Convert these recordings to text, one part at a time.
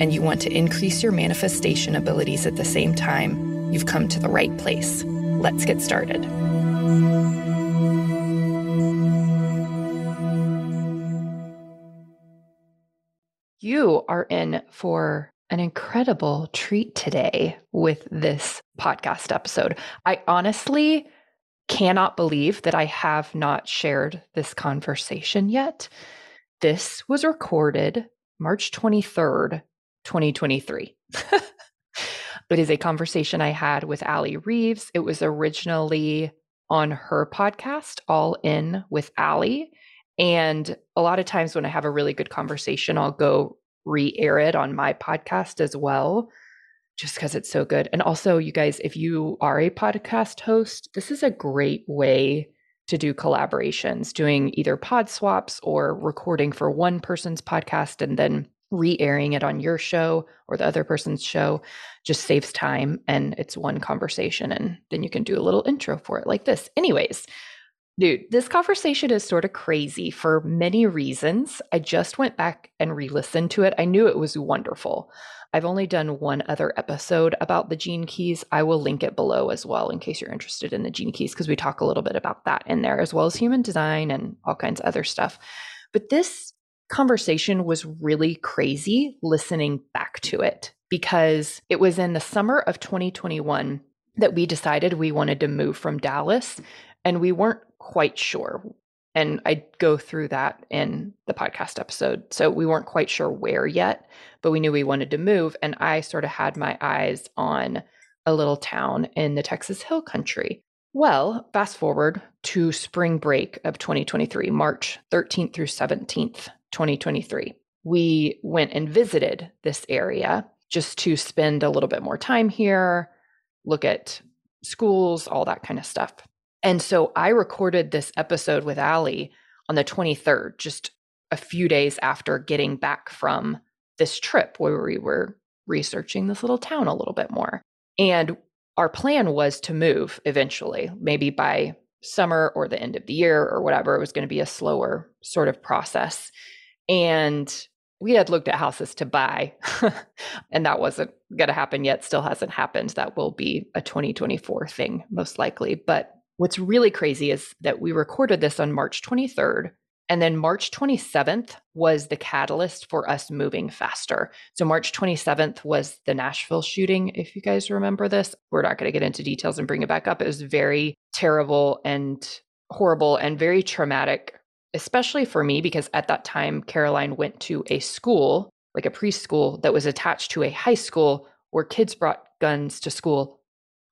and you want to increase your manifestation abilities at the same time, you've come to the right place. Let's get started. You are in for an incredible treat today with this podcast episode. I honestly cannot believe that I have not shared this conversation yet. This was recorded March 23rd, 2023. it is a conversation I had with Allie Reeves. It was originally on her podcast, All In with Allie. And a lot of times when I have a really good conversation, I'll go re air it on my podcast as well, just because it's so good. And also, you guys, if you are a podcast host, this is a great way to do collaborations, doing either pod swaps or recording for one person's podcast and then re airing it on your show or the other person's show just saves time and it's one conversation. And then you can do a little intro for it like this. Anyways, dude, this conversation is sort of crazy for many reasons. I just went back and re listened to it. I knew it was wonderful. I've only done one other episode about the gene keys. I will link it below as well in case you're interested in the gene keys because we talk a little bit about that in there as well as human design and all kinds of other stuff. But this conversation was really crazy listening back to it because it was in the summer of 2021 that we decided we wanted to move from Dallas and we weren't quite sure. And I go through that in the podcast episode. So we weren't quite sure where yet, but we knew we wanted to move. And I sort of had my eyes on a little town in the Texas Hill Country. Well, fast forward to spring break of 2023, March 13th through 17th, 2023. We went and visited this area just to spend a little bit more time here, look at schools, all that kind of stuff. And so I recorded this episode with Allie on the 23rd, just a few days after getting back from this trip where we were researching this little town a little bit more. And our plan was to move eventually, maybe by summer or the end of the year or whatever. It was going to be a slower sort of process. And we had looked at houses to buy, and that wasn't going to happen yet, still hasn't happened. That will be a 2024 thing, most likely. But what's really crazy is that we recorded this on March 23rd. And then March 27th was the catalyst for us moving faster. So, March 27th was the Nashville shooting, if you guys remember this. We're not going to get into details and bring it back up. It was very terrible and horrible and very traumatic especially for me, because at that time, Caroline went to a school, like a preschool, that was attached to a high school where kids brought guns to school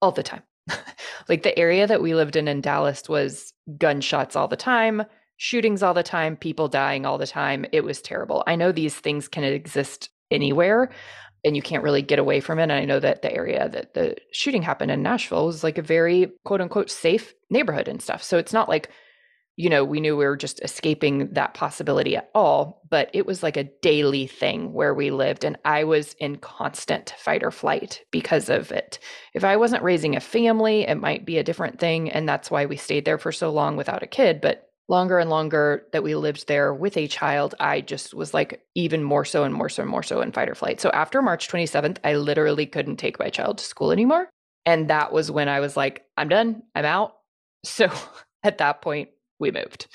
all the time. like the area that we lived in in Dallas was gunshots all the time, shootings all the time, people dying all the time. It was terrible. I know these things can exist anywhere and you can't really get away from it. And I know that the area that the shooting happened in Nashville was like a very quote unquote safe neighborhood and stuff. So it's not like you know, we knew we were just escaping that possibility at all, but it was like a daily thing where we lived. And I was in constant fight or flight because of it. If I wasn't raising a family, it might be a different thing. And that's why we stayed there for so long without a kid. But longer and longer that we lived there with a child, I just was like even more so and more so and more so in fight or flight. So after March 27th, I literally couldn't take my child to school anymore. And that was when I was like, I'm done, I'm out. So at that point, we moved.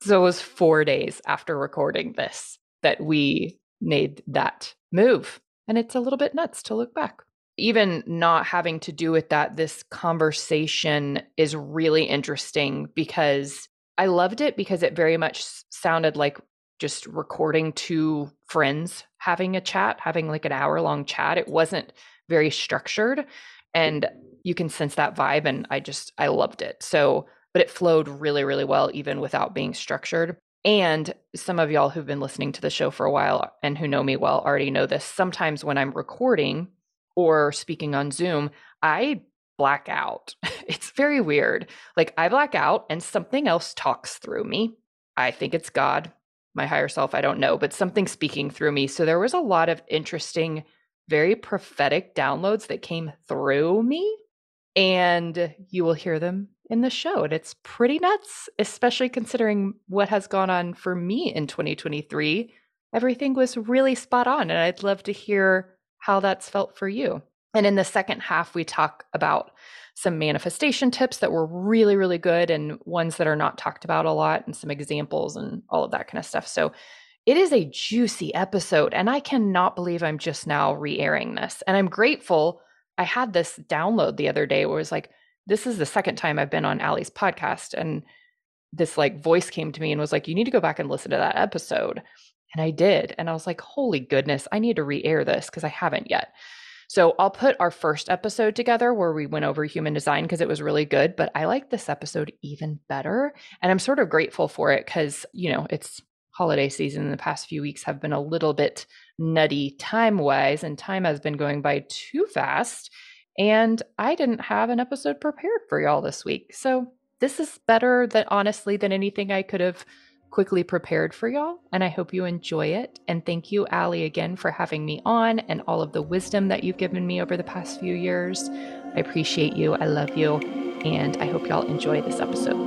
So it was four days after recording this that we made that move. And it's a little bit nuts to look back. Even not having to do with that, this conversation is really interesting because I loved it because it very much sounded like just recording two friends having a chat, having like an hour long chat. It wasn't very structured. And you can sense that vibe. And I just, I loved it. So but it flowed really, really well, even without being structured. And some of y'all who've been listening to the show for a while and who know me well already know this. Sometimes when I'm recording or speaking on Zoom, I black out. It's very weird. Like I black out and something else talks through me. I think it's God, my higher self, I don't know, but something speaking through me. So there was a lot of interesting, very prophetic downloads that came through me. And you will hear them in the show. And it's pretty nuts, especially considering what has gone on for me in 2023. Everything was really spot on. And I'd love to hear how that's felt for you. And in the second half, we talk about some manifestation tips that were really, really good and ones that are not talked about a lot, and some examples and all of that kind of stuff. So it is a juicy episode. And I cannot believe I'm just now re airing this. And I'm grateful. I had this download the other day where it was like, this is the second time I've been on Allie's podcast. And this like voice came to me and was like, you need to go back and listen to that episode. And I did. And I was like, holy goodness, I need to re air this because I haven't yet. So I'll put our first episode together where we went over human design because it was really good. But I like this episode even better. And I'm sort of grateful for it because, you know, it's holiday season. The past few weeks have been a little bit nutty time wise, and time has been going by too fast. And I didn't have an episode prepared for y'all this week. So this is better than honestly than anything I could have quickly prepared for y'all. And I hope you enjoy it. And thank you, Allie, again for having me on and all of the wisdom that you've given me over the past few years. I appreciate you. I love you. And I hope y'all enjoy this episode.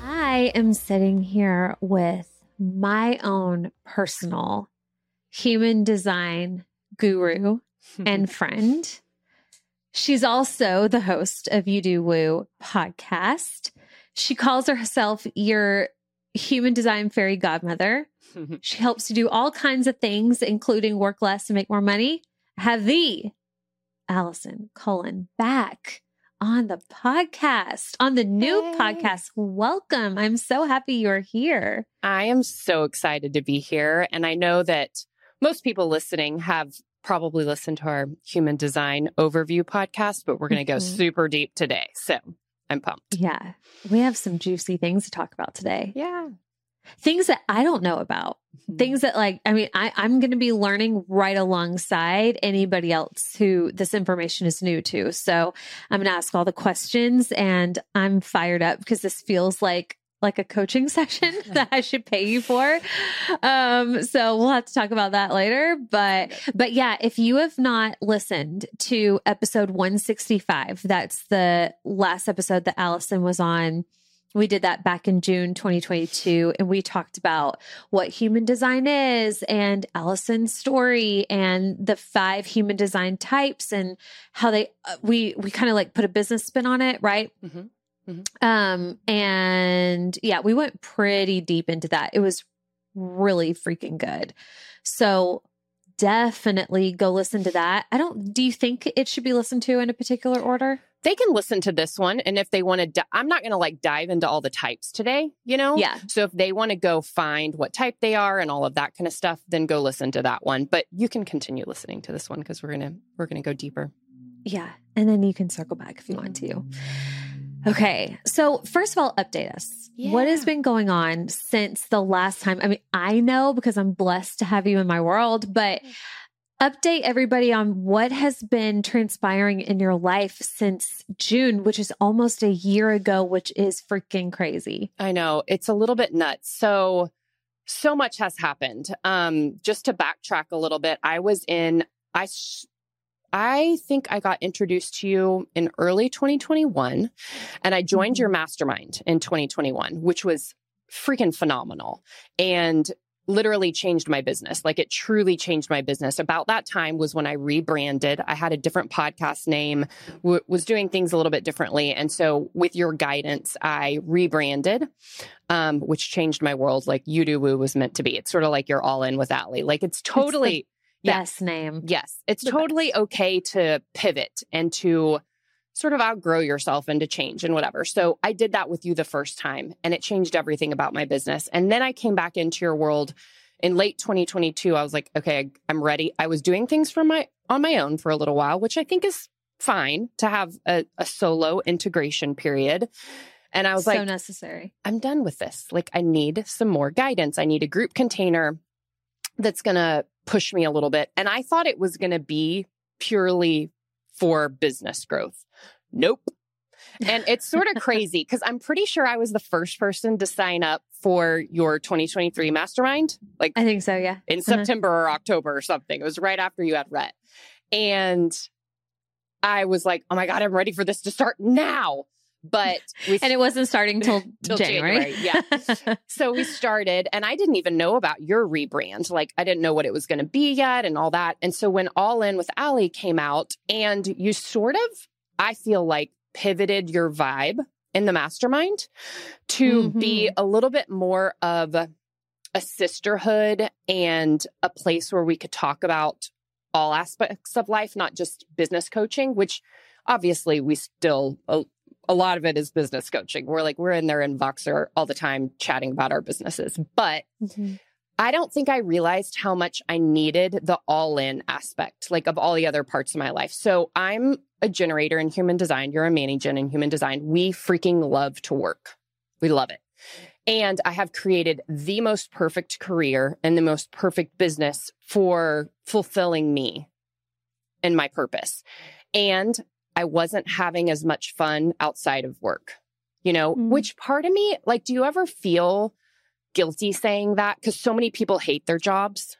I am sitting here with my own personal human design guru and friend. She's also the host of You Do Woo podcast. She calls herself your human design fairy godmother. she helps you do all kinds of things, including work less to make more money. Have the Allison Cullen back on the podcast, on the new hey. podcast. Welcome. I'm so happy you're here. I am so excited to be here. And I know that most people listening have probably listened to our human design overview podcast, but we're going to go mm-hmm. super deep today. So I'm pumped. Yeah. We have some juicy things to talk about today. Yeah things that I don't know about. Mm-hmm. Things that like, I mean, I, I'm going to be learning right alongside anybody else who this information is new to. So I'm going to ask all the questions and I'm fired up because this feels like like a coaching session that I should pay you for. Um, so we'll have to talk about that later. But, but yeah, if you have not listened to episode 165, that's the last episode that Allison was on we did that back in June 2022 and we talked about what human design is and Allison's story and the five human design types and how they uh, we we kind of like put a business spin on it, right? Mm-hmm. Mm-hmm. Um and yeah, we went pretty deep into that. It was really freaking good. So definitely go listen to that. I don't do you think it should be listened to in a particular order? They can listen to this one. And if they want to, di- I'm not going to like dive into all the types today, you know? Yeah. So if they want to go find what type they are and all of that kind of stuff, then go listen to that one. But you can continue listening to this one because we're going to, we're going to go deeper. Yeah. And then you can circle back if you want to. Okay. So, first of all, update us. Yeah. What has been going on since the last time? I mean, I know because I'm blessed to have you in my world, but update everybody on what has been transpiring in your life since June, which is almost a year ago, which is freaking crazy. I know. It's a little bit nuts. So, so much has happened. Um, just to backtrack a little bit, I was in, I, sh- I think I got introduced to you in early 2021 and I joined mm-hmm. your mastermind in 2021, which was freaking phenomenal. And literally changed my business. Like it truly changed my business. About that time was when I rebranded. I had a different podcast name, w- was doing things a little bit differently. And so with your guidance, I rebranded, um, which changed my world. Like You Do Woo was meant to be. It's sort of like you're all in with Allie. Like it's totally it's best yes, name. Yes. It's the totally best. okay to pivot and to sort of outgrow yourself and to change and whatever. So I did that with you the first time and it changed everything about my business. And then I came back into your world in late 2022. I was like, okay, I'm ready. I was doing things for my on my own for a little while, which I think is fine to have a, a solo integration period. And I was so like, so necessary. I'm done with this. Like, I need some more guidance. I need a group container that's going to push me a little bit. And I thought it was going to be purely for business growth. Nope. And it's sort of crazy because I'm pretty sure I was the first person to sign up for your 2023 mastermind, like I think so, yeah. in Uh-huh. September or October or something. It was right after you had Rhett. And I was like, oh my God, I'm ready for this to start now. But we And it wasn't starting till, Till January. January, yeah. so we started, and I didn't even know about your rebrand. Like, I didn't know what it was going to be yet and all that. And so when All In with Allie came out, and you sort of, I feel like, pivoted your vibe in the mastermind to be mm-hmm. a little bit more of a sisterhood and a place where we could talk about all aspects of life, not just business coaching, which obviously we still, uh, a, lot of it is business coaching. We're like, we're in there in Voxer all the time chatting about our businesses. But Mhm. I don't think I realized how much I needed the all in aspect, like of all the other parts of my life. So I'm a generator in human design. You're a Manny-Gen in human design. We freaking love to work. We love it. And I have created the most perfect career and the most perfect business for fulfilling me and my purpose. And I wasn't having as much fun outside of work, you know, Mm. which part of me, like, do you ever feel guilty saying that? Because so many people hate their jobs.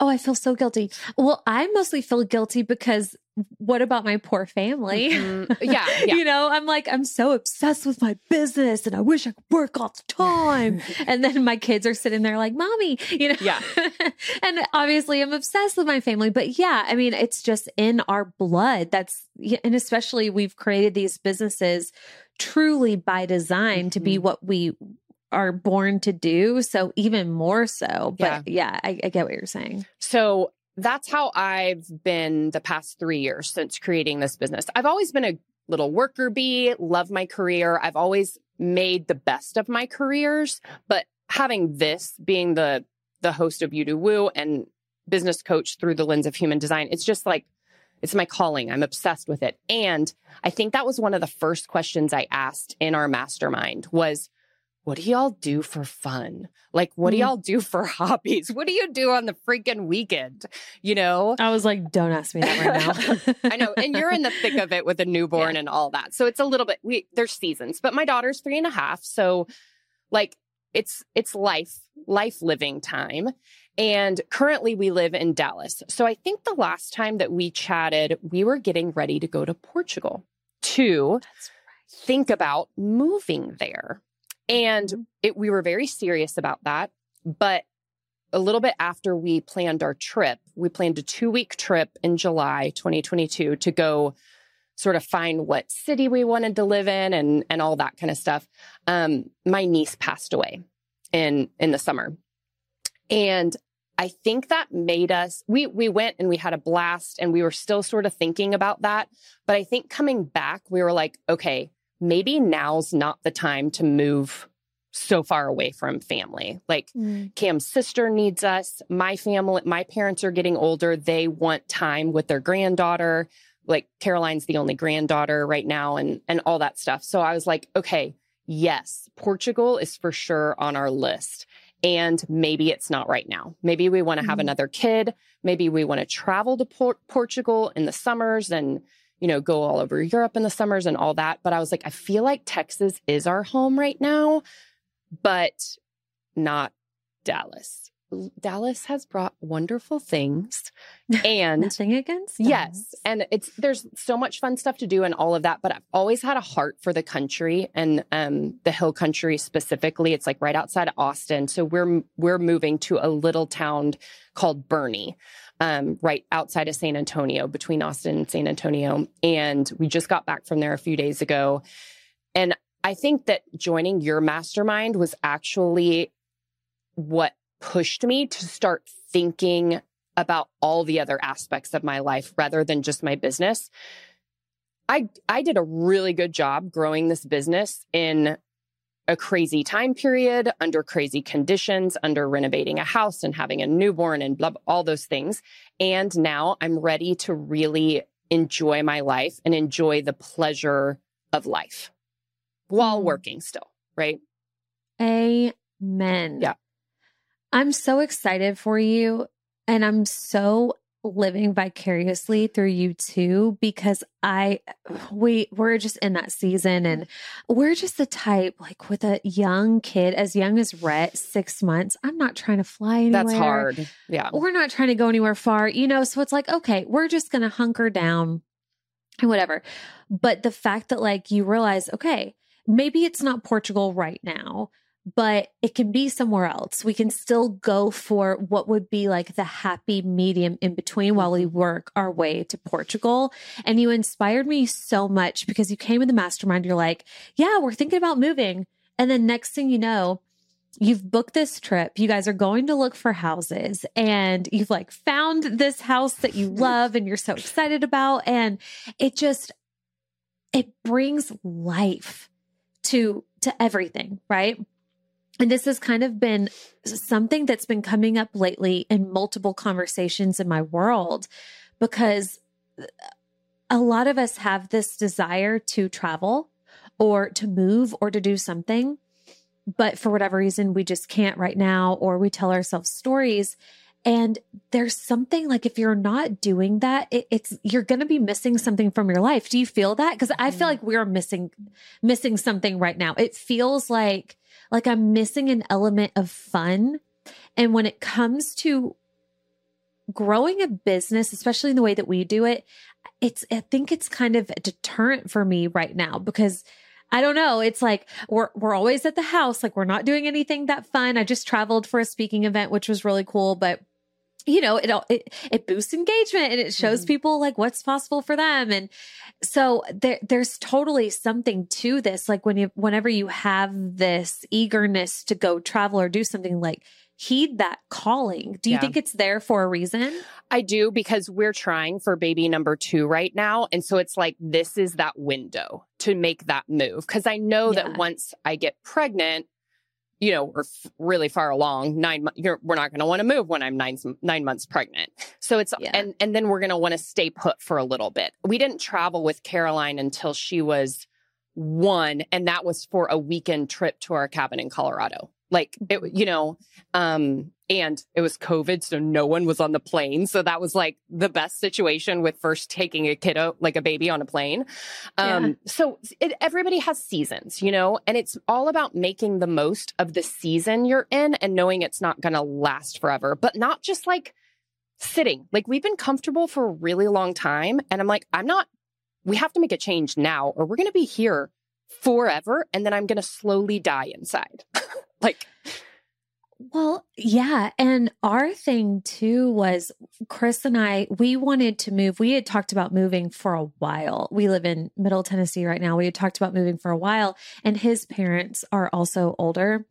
Oh, I feel so guilty. Well, I mostly feel guilty because what about my poor family? Mhm. Yeah, yeah. you know, I'm like, I'm so obsessed with my business and I wish I could work all the time. and then my kids are sitting there like, mommy, you know? Yeah. and obviously I'm obsessed with my family. But yeah, I mean, it's just in our blood. That's, and especially we've created these businesses truly by design to be Mhm. what we are born to do. So even more so. But yeah, I, I get what you're saying. So that's how I've been the past three years since creating this business. I've always been a little worker bee, love my career. I've always made the best of my careers, but having this being the the host of You Do Woo and business coach through the lens of human design, it's just like it's my calling. I'm obsessed with it. And I think that was one of the first questions I asked in our mastermind was what do y'all do for fun? Like, what do Mm. y'all do for hobbies? What do you do on the freaking weekend? You know? I was like, don't ask me that right now. I know. And you're in the thick of it with a newborn and all that. So it's a little bit, we, there's seasons, but my daughter's three and a half. So like it's, it's life, life living time. And currently we live in Dallas. So I think the last time that we chatted, we were getting ready to go to Portugal to That's think about moving there. And it, we were very serious about that. But a little bit after we planned our trip, we planned a two week trip in July 2022 to go sort of find what city we wanted to live in and, and all that kind of stuff. Um, my niece passed away in, in the summer. And I think that made us, we, we went and we had a blast and we were still sort of thinking about that. But I think coming back, we were like, okay, maybe now's not the time to move so far away from family. Like Mm. Cam's sister needs us. My family, my parents are getting older. They want time with their granddaughter. Like Caroline's the only granddaughter right now and and all that stuff. So I was like, okay, yes, Portugal is for sure on our list. And maybe it's not right now. Maybe we want to have Mhm. another kid. Maybe we want to travel to Por- Portugal in the summers and you know, go all over Europe in the summers and all that. But I was like, I feel like Texas is our home right now, but not Dallas. Dallas has brought wonderful things. And Nothing against yes, and it's there's so much fun stuff to do and all of that, but I've always had a heart for the country and um the hill country specifically. It's like right outside of Austin. So we're we're moving to a little town called Boerne. Um, right outside of San Antonio, between Austin and San Antonio. And we just got back from there a few days ago. And I think that joining your mastermind was actually what pushed me to start thinking about all the other aspects of my life rather than just my business. I I did a really good job growing this business in a crazy time period, under crazy conditions, under renovating a house and having a newborn and blah, all those things. And now I'm ready to really enjoy my life and enjoy the pleasure of life while Mm. working still, right? Amen. Yeah. I'm so excited for you. And I'm so living vicariously through you too, because I, we, we're just in that season and we're just the type like with a young kid, as young as Rhett, six months. I'm not trying to fly anywhere. That's hard. Yeah. We're not trying to go anywhere far, you know? So it's like, okay, we're just going to hunker down and whatever. But the fact that like you realize, okay, maybe it's not Portugal right now, but it can be somewhere else. We can still go for what would be like the happy medium in between while we mm-hmm. work our way to Portugal. And you inspired me so much because you came in the mastermind. You're like, yeah, we're thinking about moving. And then next thing you know, you've booked this trip. You guys are going to look for houses and you've like found this house that you love and you're so excited about. And it just, it brings life to, to everything, right? And this has kind of been something that's been coming up lately in multiple conversations in my world because a lot of us have this desire to travel or to move or to do something. But for whatever reason, we just can't right now, or we tell ourselves stories. And there's something like if you're not doing that, it, it's you're going to be missing something from your life. Do you feel that? Because I feel mm. like we're missing missing something right now. It feels like like I'm missing an element of fun. And when it comes to growing a business, especially in the way that we do it, it's I think it's kind of a deterrent for me right now because I don't know. It's like we're we're always at the house, like we're not doing anything that fun. I just traveled for a speaking event, which was really cool, but you know, it it it boosts engagement and it shows Mhm. people like what's possible for them. And so there there's totally something to this. Like when you whenever you have this eagerness to go travel or do something like heed that calling. Do you Yeah. think it's there for a reason? I do because we're trying for baby number two right now. And so it's like, this is that window to make that move. Cause I know Yeah. that once I get pregnant, you know, we're f- really far along. Nine months, we're not going to want to move when I'm nine nine months pregnant. So it's Yeah. and and then we're going to want to stay put for a little bit. We didn't travel with Caroline until she was one, and that was for a weekend trip to our cabin in Colorado. Like it, you know, um, and it was COVID, so no one was on the plane. So that was like the best situation with first taking a kiddo, like a baby on a plane. Um, Yeah. so it, everybody has seasons, you know, and it's all about making the most of the season you're in and knowing it's not going to last forever, but not just like sitting. Like we've been comfortable for a really long time. And I'm like, I'm not, we have to make a change now or we're going to be here forever. And then I'm going to slowly die inside. like, Well, yeah. And our thing too was Chris and I, we wanted to move. We had talked about moving for a while. We live in Middle Tennessee right now. We had talked about moving for a while, and his parents are also older.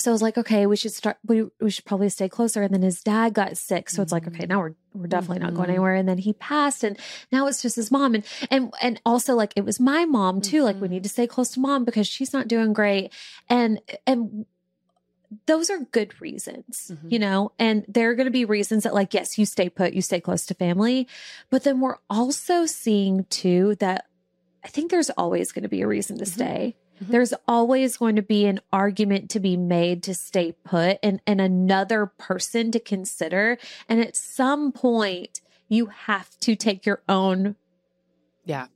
So I was like, okay, we should start. We we should probably stay closer. And then his dad got sick, so it's like, okay, now we're we're definitely not going Mhm. anywhere. And then he passed, and now it's just his mom. And and and also like it was my mom too. Like we Mhm. need to stay close to mom because she's not doing great. And and those are good reasons, Mhm. you know, and there are going to be reasons that, like, yes, you stay put, you stay close to family. But then we're also seeing too that I think there's always going to be a reason to Mhm. stay. Mhm. There's always going to be an argument to be made to stay put and, and another person to consider. And at some point, you have to take your own Yeah.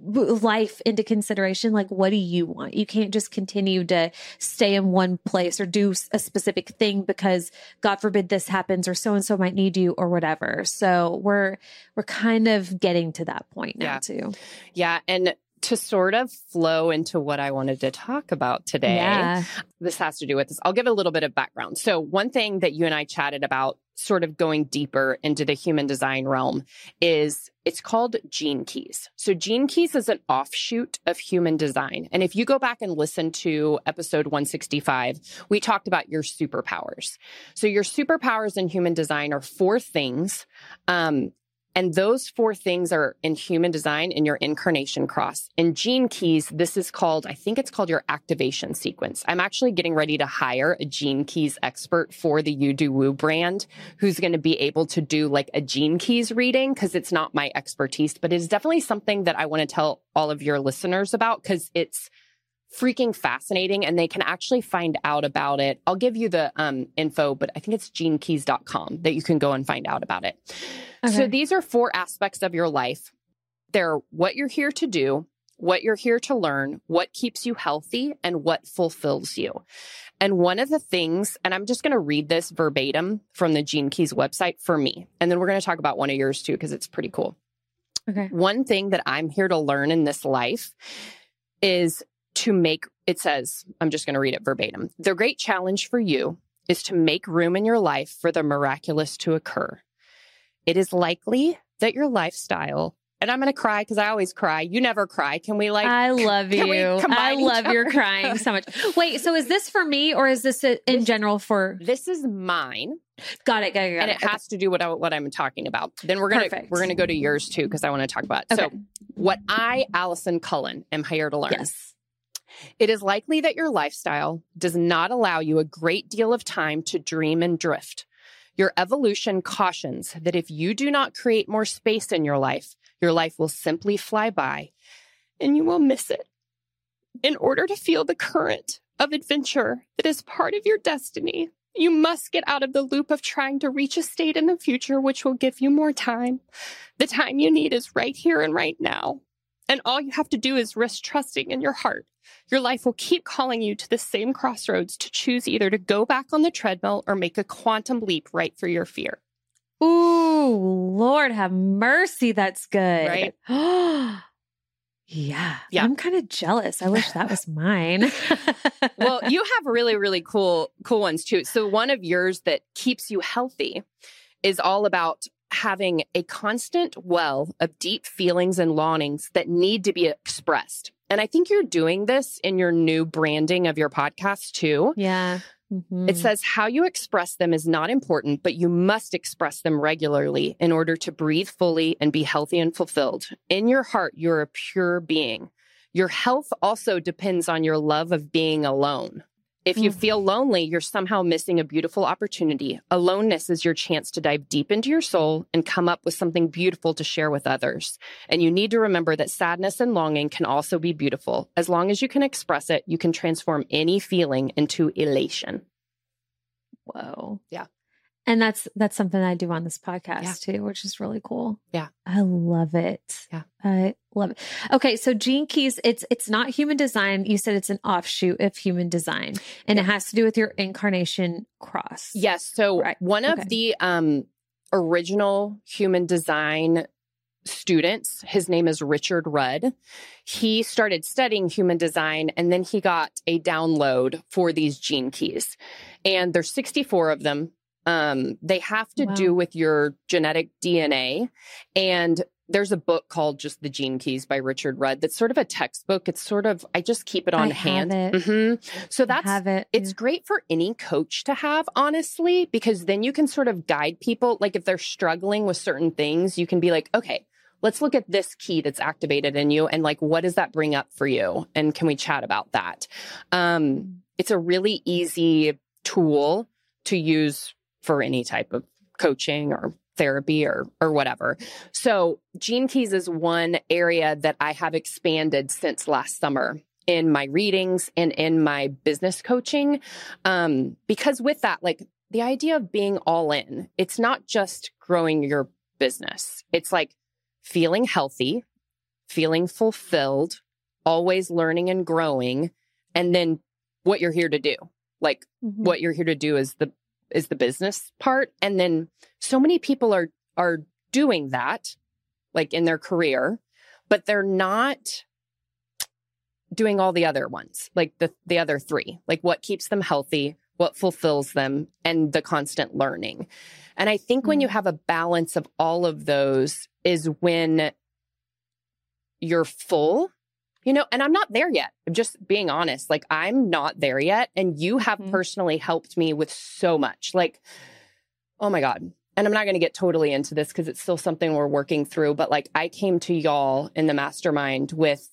life into consideration like what do you want you can't just continue to stay in one place or do a specific thing because god forbid this happens or so and so might need you or whatever so we're we're kind of getting to that point now Yeah. too yeah. And to sort of flow into what I wanted to talk about today. yeah this has to do with this. I'll give a little bit of background. So, one thing that you and I chatted about, sort of going deeper into the human design realm, is it's called Gene Keys. So, Gene Keys is an offshoot of human design. And if you go back and listen to episode 165, we talked about your superpowers. So, your superpowers in human design are four things. Um, And those four things are in human design in your incarnation cross. In Gene Keys, this is called, I think it's called your activation sequence. I'm actually getting ready to hire a Gene Keys expert for the You Do Woo brand who's going to be able to do like a Gene Keys reading because it's not my expertise, but it's definitely something that I want to tell all of your listeners about because it's freaking fascinating and they can actually find out about it. I'll give you the um, info, but I think it's genekeys.com that you can go and find out about it. Okay. So these are four aspects of your life. They're what you're here to do, what you're here to learn, what keeps you healthy, and what fulfills you. And one of the things, and I'm just going to read this verbatim from the Gene Keys website for me. And then we're going to talk about one of yours too, because it's pretty cool. Okay. One thing that I'm here to learn in this life is to make, it says, I'm just going to read it verbatim. The great challenge for you is to make room in your life for the miraculous to occur. It is likely that your lifestyle and I'm going to cry because I always cry. You never cry. Can we like? I love you. I love your crying so much. Wait, so is this for me or is this in this, general for? This is mine. Got it. Got it. Got and it, it has to do what I, what I'm talking about. Then we're gonna Perfect. we're gonna go to yours too because I want to talk about. It. Okay. So, what I, Allison Cullen, am here to learn. Yes. It is likely that your lifestyle does not allow you a great deal of time to dream and drift. Your evolution cautions that if you do not create more space in your life, your life will simply fly by and you will miss it. In order to feel the current of adventure that is part of your destiny, you must get out of the loop of trying to reach a state in the future which will give you more time. The time you need is right here and right now. And all you have to do is risk trusting in your heart your life will keep calling you to the same crossroads to choose either to go back on the treadmill or make a quantum leap right through your fear. Ooh, Lord have mercy. That's good. Right? yeah. Yeah. I'm kind of jealous. I wish that was mine. well, you have really, really cool, cool ones too. So one of yours that keeps you healthy is all about having a constant well of deep feelings and longings that need to be expressed. And I think you're doing this in your new branding of your podcast too. Yeah. Mm-hmm. It says how you express them is not important, but you must express them regularly in order to breathe fully and be healthy and fulfilled. In your heart, you're a pure being. Your health also depends on your love of being alone. If you mm. feel lonely, you're somehow missing a beautiful opportunity. Aloneness is your chance to dive deep into your soul and come up with something beautiful to share with others. And you need to remember that sadness and longing can also be beautiful. As long as you can express it, you can transform any feeling into elation. Whoa. Yeah. And that's that's something I do on this podcast yeah. too, which is really cool. Yeah. I love it. Yeah. I love it. Okay, so Gene Keys, it's it's not human design. You said it's an offshoot of human design. And yeah. it has to do with your incarnation cross. Yes. So right. one of okay. the um original human design students. His name is Richard Rudd. He started studying human design and then he got a download for these gene keys. And there's 64 of them. Um, they have to wow. do with your genetic DNA. And there's a book called just the gene keys by richard rudd that's sort of a textbook it's sort of i just keep it on I hand it. Mm-hmm. so that's have it. it's great for any coach to have honestly because then you can sort of guide people like if they're struggling with certain things you can be like okay let's look at this key that's activated in you and like what does that bring up for you and can we chat about that um, it's a really easy tool to use for any type of coaching or therapy or or whatever. So Gene Keys is one area that I have expanded since last summer in my readings and in my business coaching. Um, because with that, like the idea of being all in, it's not just growing your business. It's like feeling healthy, feeling fulfilled, always learning and growing, and then what you're here to do. Like mm-hmm. what you're here to do is the is the business part. And then so many people are are doing that like in their career, but they're not doing all the other ones, like the the other three. Like what keeps them healthy, what fulfills them, and the constant learning. And I think mm-hmm. when you mm. have a balance of all of those is when you're full you know, and I'm not there yet. I'm just being honest. Like, I'm not there yet. And you have mm-hmm. personally helped me with so much. Like, oh my God. and I'm not going to get totally into this because it's still something we're working through, but like I came to y'all in the mastermind with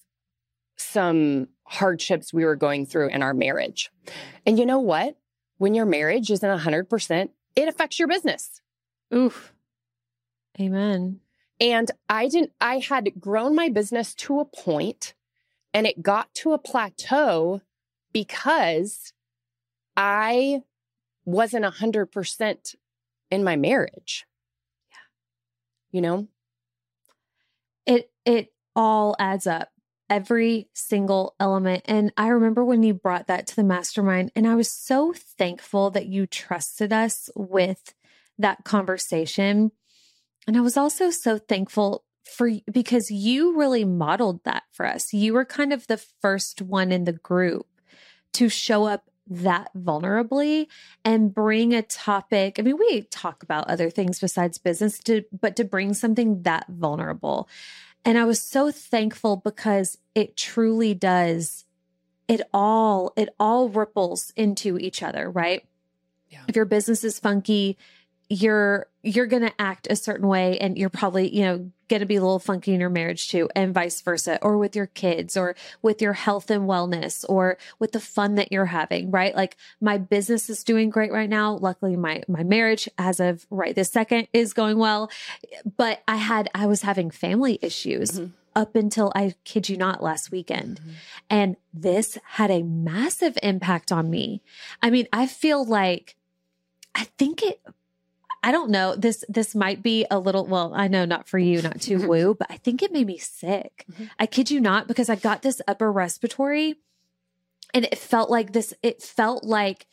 some hardships we were going through in our marriage. And you know what? When your marriage isn't 100%, it affects your business. Oof. Amen. And I didn't, I had grown my business to a point and it got to a plateau because I wasn't 100% in my marriage. Yeah. You know? It it all adds up. Every single element. And I remember when you brought that to the mastermind and I was so thankful that you trusted us with that conversation. And I was also so thankful for because you really modeled that for us. You were kind of the first one in the group to show up that vulnerably and bring a topic. I mean, we talk about other things besides business to but to bring something that vulnerable. And I was so thankful because it truly does it all it all ripples into each other, right? Yeah. If your business is funky, you're you're going to act a certain way and you're probably you know going to be a little funky in your marriage too and vice versa or with your kids or with your health and wellness or with the fun that you're having right? Like my business is doing great right now. Luckily my my marriage as of right this second is going well. But i had i was having family issues mm-hmm. up until i kid you not last weekend. Mm-hmm. and this had a massive impact on me. I mean i feel like I think it I don't know. This this might be a little well, I know not for you, not too woo, but I think it made me sick. Mm-hmm. I kid you not, because I got this upper respiratory and it felt like this, it felt like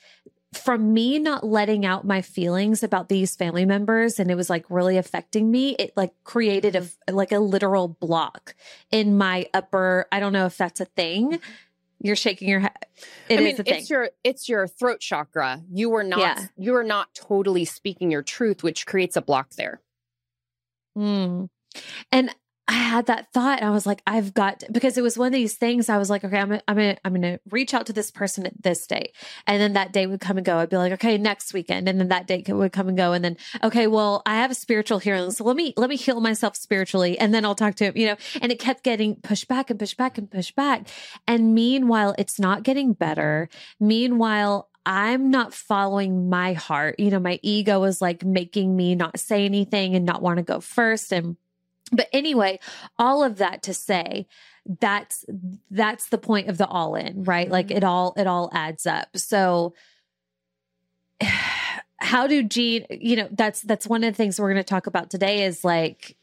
from me not letting out my feelings about these family members and it was like really affecting me it like created a mm-hmm. like a literal block in my upper i don't know if that's a thing mm-hmm. You're shaking your head. It I mean, it's your it's your throat chakra. You were not yeah. you are not totally speaking your truth, which creates a block there. Mm. And I had that thought I was like, I've got because it was one of these things. I was like, okay, I'm gonna, I'm gonna, I'm gonna reach out to this person at this date, and then that day would come and go. I'd be like, okay, next weekend, and then that date would come and go, and then okay, well, I have a spiritual healing, so let me let me heal myself spiritually, and then I'll talk to him, you know. And it kept getting pushed back and pushed back and pushed back, and meanwhile, it's not getting better. Meanwhile, I'm not following my heart. You know, my ego is like making me not say anything and not want to go first and but anyway, all of that to say that's that's the point of the all in, right? Like it all it all adds up. So how do gene, you know, that's that's one of the things we're going to talk about today is like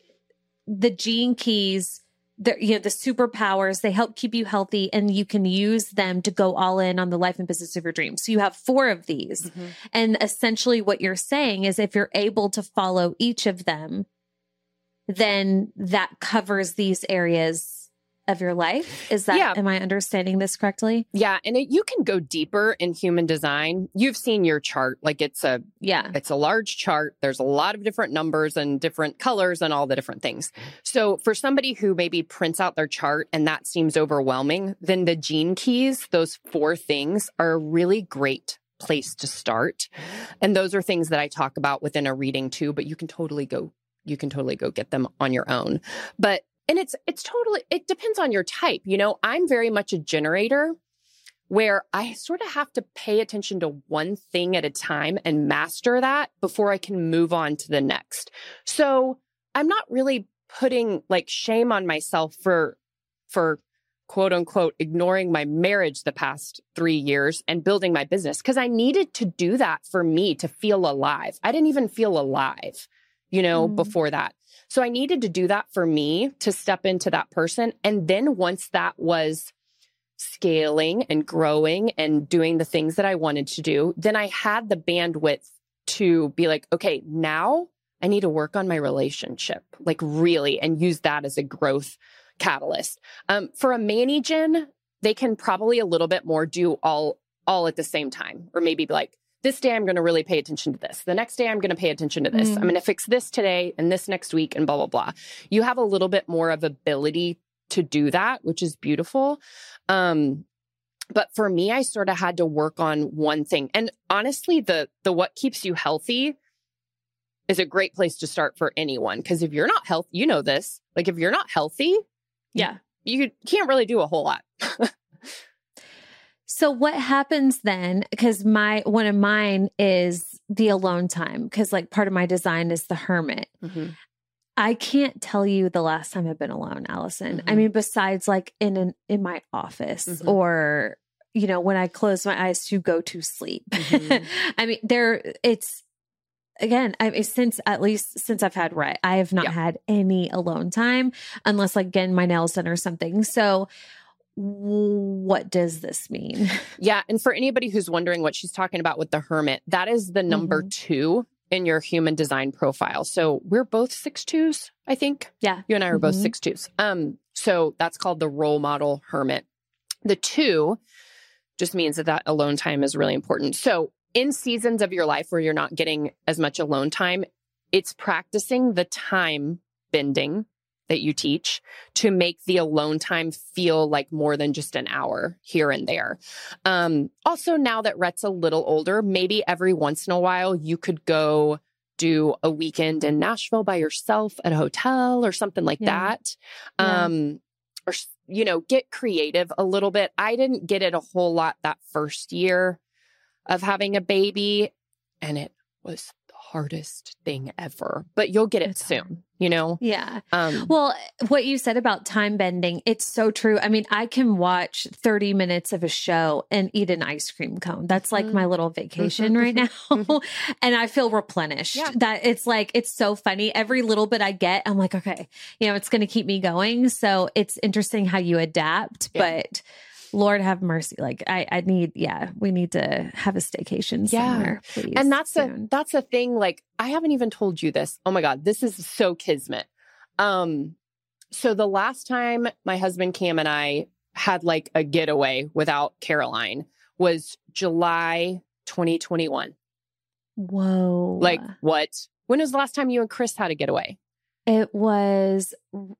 the gene keys the you know the superpowers they help keep you healthy and you can use them to go all in on the life and business of your dreams so you have four of these mm-hmm. and essentially what you're saying is if you're able to follow each of them then that covers these areas of your life. Is that, yeah. am I understanding this correctly? Yeah. And it, you can go deeper in human design. You've seen your chart. Like it's a, yeah, it's a large chart. There's a lot of different numbers and different colors and all the different things. So for somebody who maybe prints out their chart and that seems overwhelming, then the gene keys, those four things are a really great place to start. And those are things that I talk about within a reading too, but you can totally go you can totally go get them on your own. But and it's it's totally it depends on your type. You know, I'm very much a generator where I sort of have to pay attention to one thing at a time and master that before I can move on to the next. So, I'm not really putting like shame on myself for for quote unquote ignoring my marriage the past 3 years and building my business because I needed to do that for me to feel alive. I didn't even feel alive you know, mm. before that. So I needed to do that for me to step into that person. And then once that was scaling and growing and doing the things that I wanted to do, then I had the bandwidth to be like, okay, now I need to work on my relationship, like really, and use that as a growth catalyst. Um, for a Manny-Gen, they can probably a little bit more do all all at the same time, or maybe like this day I'm going to really pay attention to this. The next day I'm going to pay attention to this. Mm. I'm going to fix this today and this next week and blah, blah, blah. You have a little bit more of ability to do that, which is beautiful. Um, but for me, I sort of had to work on one thing. And honestly, the, the what keeps you healthy is a great place to start for anyone. Because if you're not healthy, you know this. Like if you're not healthy, Yeah. you can't really do a whole lot. So what happens then? Because my one of mine is the alone time. Because like part of my design is the hermit. I can't tell you the last time I've been alone, Allison. I Mhm. mean, besides like in an in my office Mhm. or you know when I close my eyes to go to sleep. Mhm. I mean, there it's again. I mean, since at least since I've had Rhett, I have not Yeah. had any alone time unless like getting my nails done or something. So, what does this mean? Yeah. And for anybody who's wondering what she's talking about with the hermit, that is the number Mhm. two in your human design profile. So we're both six twos, I think. Yeah. You and I are both Mhm. six twos. Um, so that's called the role model hermit. The two just means that that alone time is really important. So in seasons of your life where you're not getting as much alone time, it's practicing the time bending that you teach to make the alone time feel like more than just an hour here and there. Um, also, now that Rhett's a little older, maybe every once in a while you could go do a weekend in Nashville by yourself at a hotel or something like Yeah. that. Yeah. Um, or, you know, get creative a little bit. I didn't get it a whole lot that first year of having a baby, and it was hardest thing ever, but you'll get it It's soon, hard. you know? Yeah. Um, Well, what you said about time bending, it's so true. I mean, I can watch 30 minutes of a show and eat an ice cream cone. That's like Mhm. my little vacation Mhm, right now. mhm, and I feel replenished. Yeah. That it's like, it's so funny. Every little bit I get, I'm like, okay, you know, it's going to keep me going. So it's interesting how you adapt, Yeah. but Lord have mercy. Like I, I need, yeah, we need to have a staycation Yeah. somewhere, please. and that's soon. a that's a thing like i haven't even told you this oh my god this is so kismet um so the last time my husband cam and i had like a getaway without caroline was july 2021 Whoa. like what when was the last time you and chris had a getaway It was,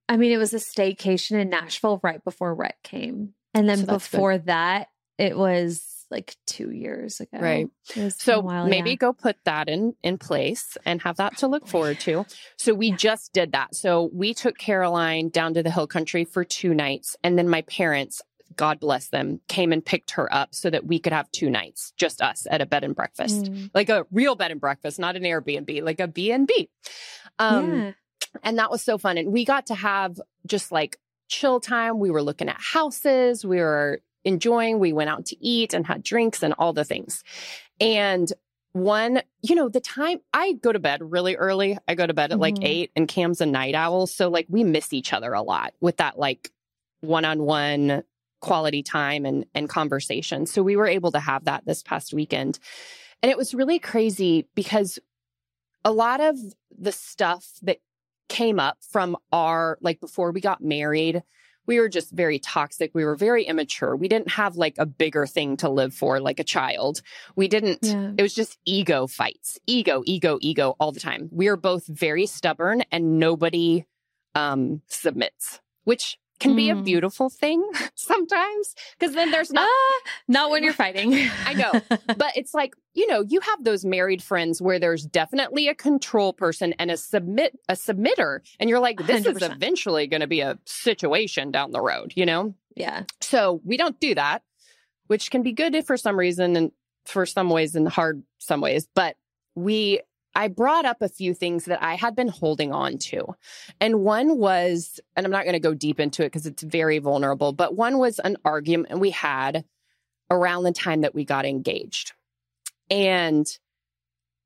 I mean, it was a staycation in Nashville right before Rhett came. And then So before that, it was like two years ago. Right. So while, maybe yeah. go put that in in place and have that to look forward to. So we just did that. So we took Caroline down to the hill country for two nights and then my parents, God bless them, came and picked her up so that we could have two nights, just us at a bed and breakfast. Mm. Like a real bed and breakfast, not an Airbnb, like a B&B. Um yeah. and that was so fun. And we got to have just like chill time. We were looking at houses. We were enjoying. We went out to eat and had drinks and all the things. And one, you know, the time I go to bed really early. I go to bed at like Mhm. eight and Cam's a night owl. So like we miss each other a lot with that like one on one quality time and, and conversation. So we were able to have that this past weekend. And it was really crazy because a lot of the stuff that came up from our like before we got married we were just very toxic. We were very immature. We didn't have like a bigger thing to live for like a child. We didn't Yeah. it was just ego fights. Ego ego ego all the time. We are both very stubborn and nobody um submits which can be a Mm. beautiful thing sometimes because then there's not Ah, not when you're fighting. I know. but it's like you know you have those married friends where there's definitely a control person and a submit a submitter and you're like this is 100%. eventually going to be a situation down the road you know yeah. so we don't do that which can be good if for some reason and for some ways and hard some ways but we I brought up a few things that I had been holding on to. And one was, and I'm not going to go deep into it because it's very vulnerable, but one was an argument we had around the time that we got engaged. And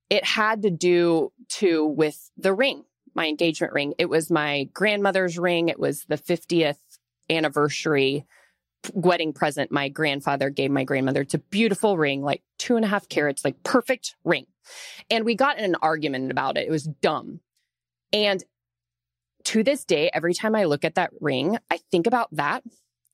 it had to do to with the ring, my engagement ring. It was my grandmother's ring. It was the 50th anniversary wedding present my grandfather gave my grandmother. It's a beautiful ring, like two and a half carats, like perfect ring. And we got in an argument about it. It was dumb. And to this day, every time I look at that ring, I think about that.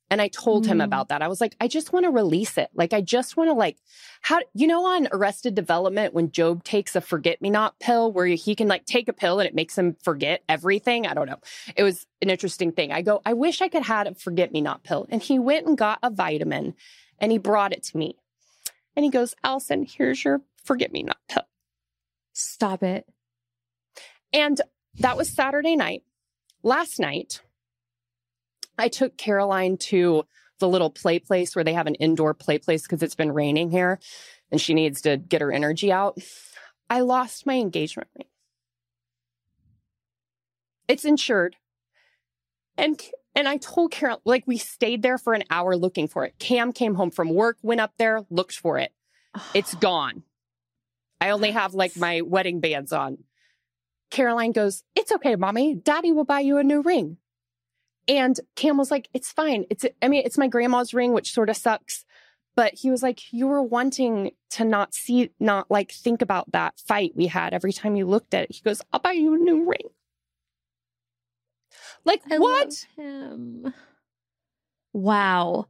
And I told him Mm. about that. I was like, I just want to release it. Like, I just want to, like, how, you know, on Arrested Development, when GOB takes a forget me not pill where he can, like, take a pill and it makes him forget everything. I don't know. It was an interesting thing. I go, I wish I could have a forget me not pill. And he went and got a vitamin and he brought it to me. And he goes, Allison, here's your forget me not pill. Stop it. And that was Saturday night. Last night, I took Caroline to the little play place where they have an indoor play place because it's been raining here and she needs to get her energy out. I lost my engagement ring. It's insured. And and I told Carol, like we stayed there for an hour looking for it. Cam came home from work, went up there, looked for it. It's gone. I only have like my wedding bands on. Caroline goes, It's okay, mommy. Daddy will buy you a new ring. And Cam was like, It's fine. It's, I mean, it's my grandma's ring, which sort of sucks. But he was like, You were wanting to not see, not like think about that fight we had every time you looked at it. He goes, I'll buy you a new ring. Like, I what? him. Wow.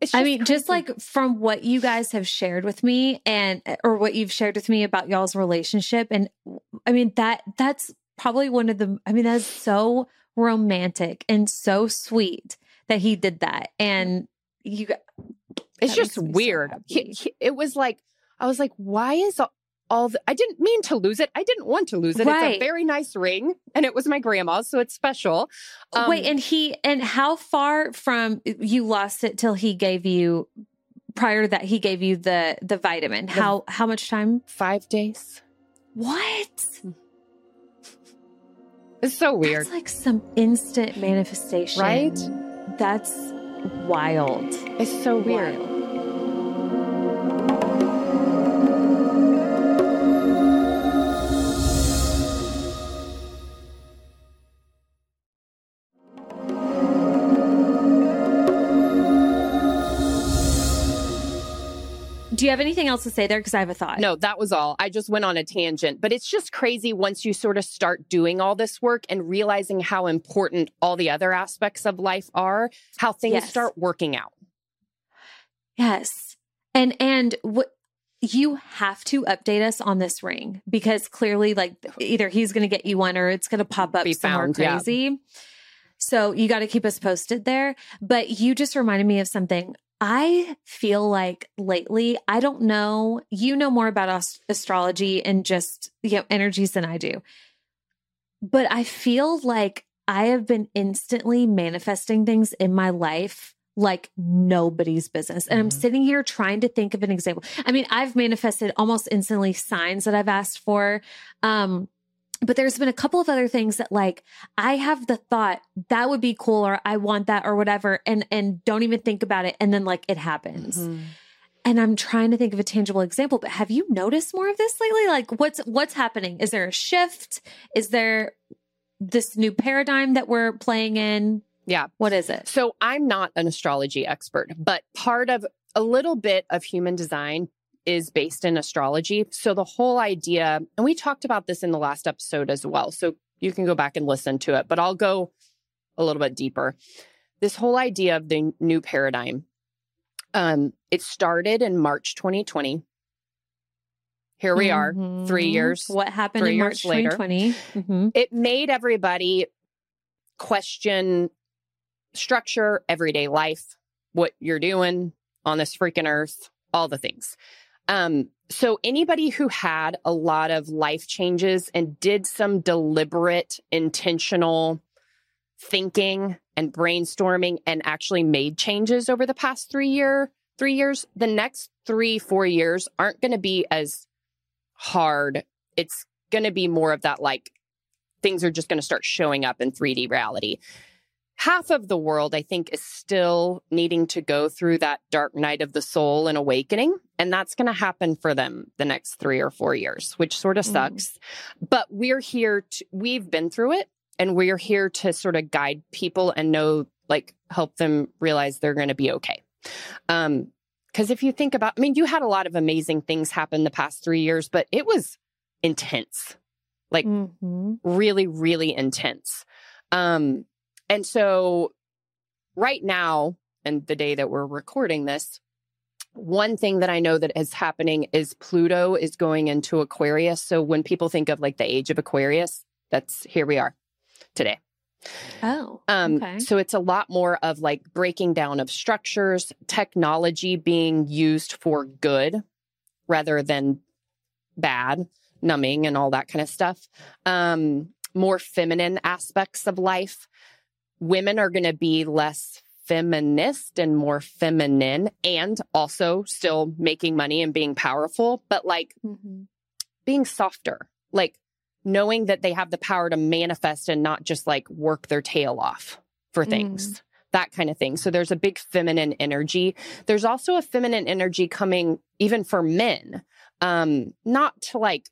It's I mean, just like from what you guys have shared with me and or what you've shared with me about y'all's relationship and I mean that that's probably one of the I mean that's so romantic and so sweet that he did that and you it's just me so weird. He- he- it was like, I was like, why is all, all the, I didn't mean to lose it. I didn't want to lose it. It's a very nice ring and it was my grandma's, so it's special. Um, Wait, and he and how far from you lost it till he gave you prior to that he gave you the the vitamin. How how much time? five days. What? It's so weird. It's like some instant manifestation. Right? That's wild. It's so weird. Wild. You have anything else to say there? Because I have a thought. No, that was all. I just went on a tangent, but it's just crazy once you sort of start doing all this work and realizing how important all the other aspects of life are, how things Yes. start working out. Yes. And and what you have to update us on this ring because clearly like either he's going to get you one or it's going to pop up Be somewhere found, yeah. crazy. So you got to keep us posted there, but you just reminded me of something. I feel like lately, I don't know, you know more about ast- astrology and just, you know, energies than I do. But I feel like I have been instantly manifesting things in my life like nobody's business. And I'm Mhm. sitting here trying to think of an example. I mean, I've manifested almost instantly signs that I've asked for. Um, but there's been a couple of other things that like I have the thought that would be cool or I want that or whatever and and don't even think about it and then like it happens. Mm-hmm. And I'm trying to think of a tangible example, but have you noticed more of this lately? Like what's what's happening? Is there a shift? Is there this new paradigm that we're playing in? Yeah. What is it? So I'm not an astrology expert, but part of a little bit of human design is based in astrology. So the whole idea, and we talked about this in the last episode as well. So you can go back and listen to it, but I'll go a little bit deeper. This whole idea of the new paradigm, um, it started in March 2020. Here we are, three Mhm. years. What happened three in March later. 2020? Mhm. it made everybody question structure, everyday life, what you're doing on this freaking earth, all the things. Um, so anybody who had a lot of life changes and did some deliberate, intentional thinking and brainstorming and actually made changes over the past three year, three years, the next three, four years aren't going to be as hard. It's going to be more of that like things are just going to start showing up in 3D reality. Half of the world, I think, is still needing to go through that dark night of the soul and awakening. And that's going to happen for them the next three or four years, which sort of Mm. sucks. But we're here, to, we've been through it and we're here to sort of guide people and know, like, help them realize they're going to be okay. Um, because if you think about, I mean, you had a lot of amazing things happen the past three years, but it was intense like Mhm. really really intense um and so right now and the day that we're recording this one thing that i know that is happening is pluto is going into aquarius so when people think of like the age of aquarius that's here we are today Oh. um, okay. So it's a lot more of like breaking down of structures, technology being used for good rather than bad, numbing and all that kind of stuff. Um, more feminine aspects of life. Women are going to be less feminist and more feminine and also still making money and being powerful, but like mm-hmm. being softer, like knowing that they have the power to manifest and not just like work their tail off for things. Mm. That kind of thing. So there's a big feminine energy. There's also a feminine energy coming even for men. Um, not to like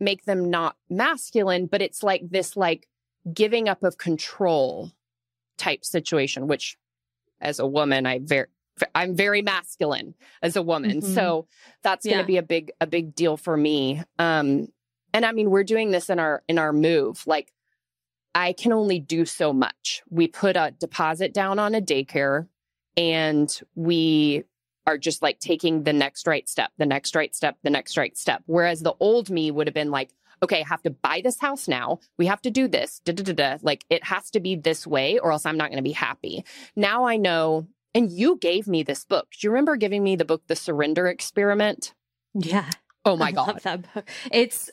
make them not masculine, but it's like this like giving up of control type situation, which as a woman, I very I'm very masculine as a woman. Mm-hmm. So that's going to yeah. be a big a big deal for me. Um and I mean we're doing this in our in our move. Like I can only do so much. We put a deposit down on a daycare and we are just like taking the next right step, the next right step, the next right step. Whereas the old me would have been like, okay, I have to buy this house now. We have to do this. Da, da, da, da. Like it has to be this way or else I'm not going to be happy. Now I know. And you gave me this book. Do you remember giving me the book, The Surrender Experiment? Yeah. Oh my I God. that book. It's,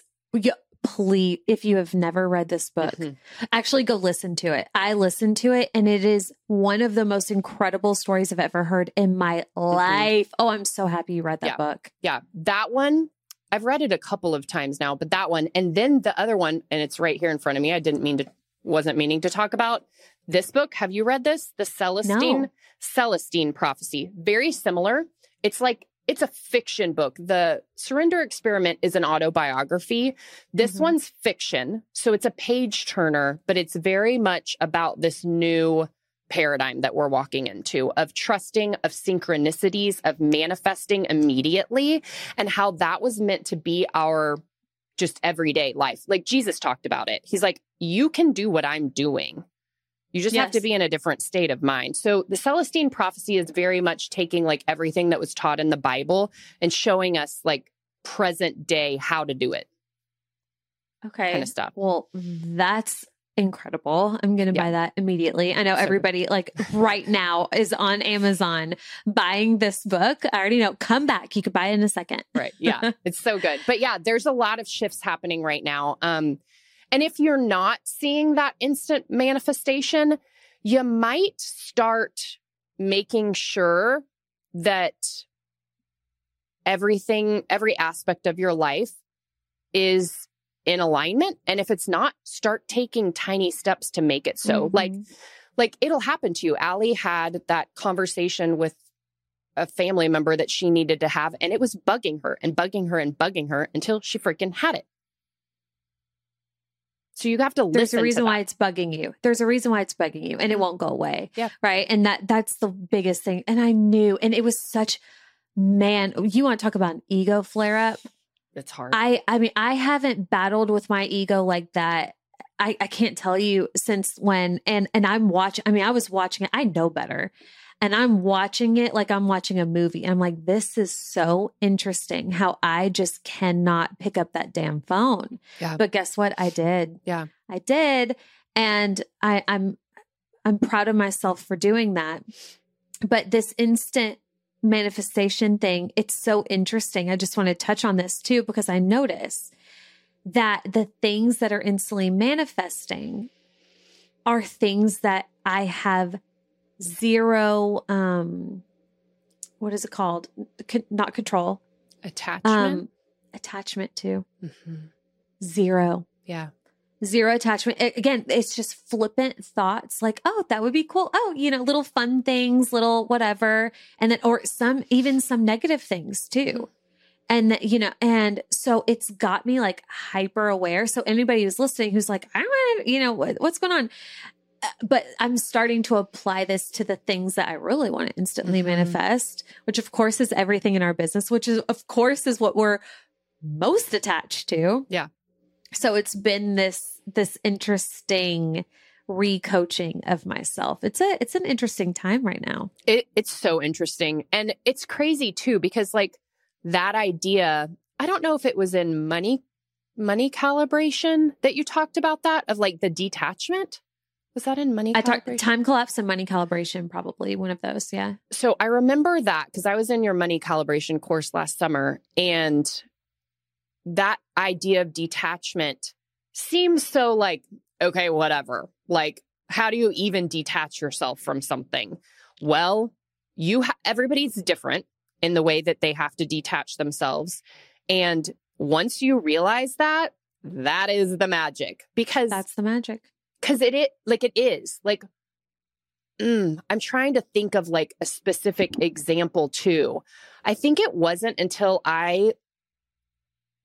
please, if you have never read this book, mm-hmm. actually go listen to it. I listened to it and it is one of the most incredible stories I've ever heard in my mm-hmm. life. Mm-hmm. Oh, I'm so happy you read that yeah. book. Yeah. That one I've read it a couple of times now, but that one and then the other one, and it's right here in front of me. I didn't mean to, wasn't meaning to talk about this book. Have you read this? The Celestine, no. Celestine prophecy. Very similar. It's like, it's a fiction book. The Surrender Experiment is an autobiography. This mm-hmm. one's fiction. So it's a page turner, but it's very much about this new paradigm that we're walking into of trusting, of synchronicities, of manifesting immediately, and how that was meant to be our just everyday life. Like Jesus talked about it. He's like, you can do what I'm doing. You just yes. have to be in a different state of mind. So the Celestine prophecy is very much taking like everything that was taught in the Bible and showing us like present day how to do it. Okay. Kind of stuff. Well, that's incredible. I'm going to yeah. buy that immediately. I know everybody like right now is on Amazon buying this book. I already know. Come back. You could buy it in a second. Right. Yeah. it's so good. But yeah, there's a lot of shifts happening right now. Um and if you're not seeing that instant manifestation, you might start making sure that everything every aspect of your life is in alignment. And if it's not, start taking tiny steps to make it so. Mm-hmm. Like, like it'll happen to you. Allie had that conversation with a family member that she needed to have, and it was bugging her and bugging her and bugging her until she freaking had it. So you have to listen. There's a reason why it's bugging you. There's a reason why it's bugging you, and it won't go away. Yeah. Right. And that that's the biggest thing. And I knew, and it was such man. You want to talk about an ego flare up? It's hard. I I mean, I haven't battled with my ego like that. I, I can't tell you since when and and I'm watching I mean, I was watching it, I know better. And I'm watching it like I'm watching a movie. I'm like, this is so interesting how I just cannot pick up that damn phone. Yeah. But guess what? I did. Yeah. I did. And I, I'm I'm proud of myself for doing that. But this instant manifestation thing, it's so interesting. I just want to touch on this too, because I notice that the things that are instantly manifesting are things that I have zero, um, what is it called? C- not control. Attachment. Um, attachment to. Mm-hmm. Zero. Yeah zero attachment. Again, it's just flippant thoughts like, oh, that would be cool. Oh, you know, little fun things, little whatever. And then, or some, even some negative things too. And, you know, and so it's got me like hyper aware. So anybody who's listening who's like, I want to, you know, what, what's going on? Uh, but I'm starting to apply this to the things that I really want to instantly mm-hmm. manifest, which of course is everything in our business, which is, of course, is what we're most attached to. Yeah so it's been this this interesting recoaching of myself. It's a it's an interesting time right now. It, it's so interesting and it's crazy too because like that idea, I don't know if it was in money money calibration that you talked about that of like the detachment. Was that in money? I talked time collapse and money calibration, probably one of those. Yeah. So I remember that because I was in your money calibration course last summer and that idea of detachment seems so like, okay, whatever. Like, how do you even detach yourself from something? Well, you ha- everybody's different in the way that they have to detach themselves. And once you realize that, that is the magic because That's the magic. because it, it like it is like mm, i'm trying to think of like a specific example too i think it wasn't until i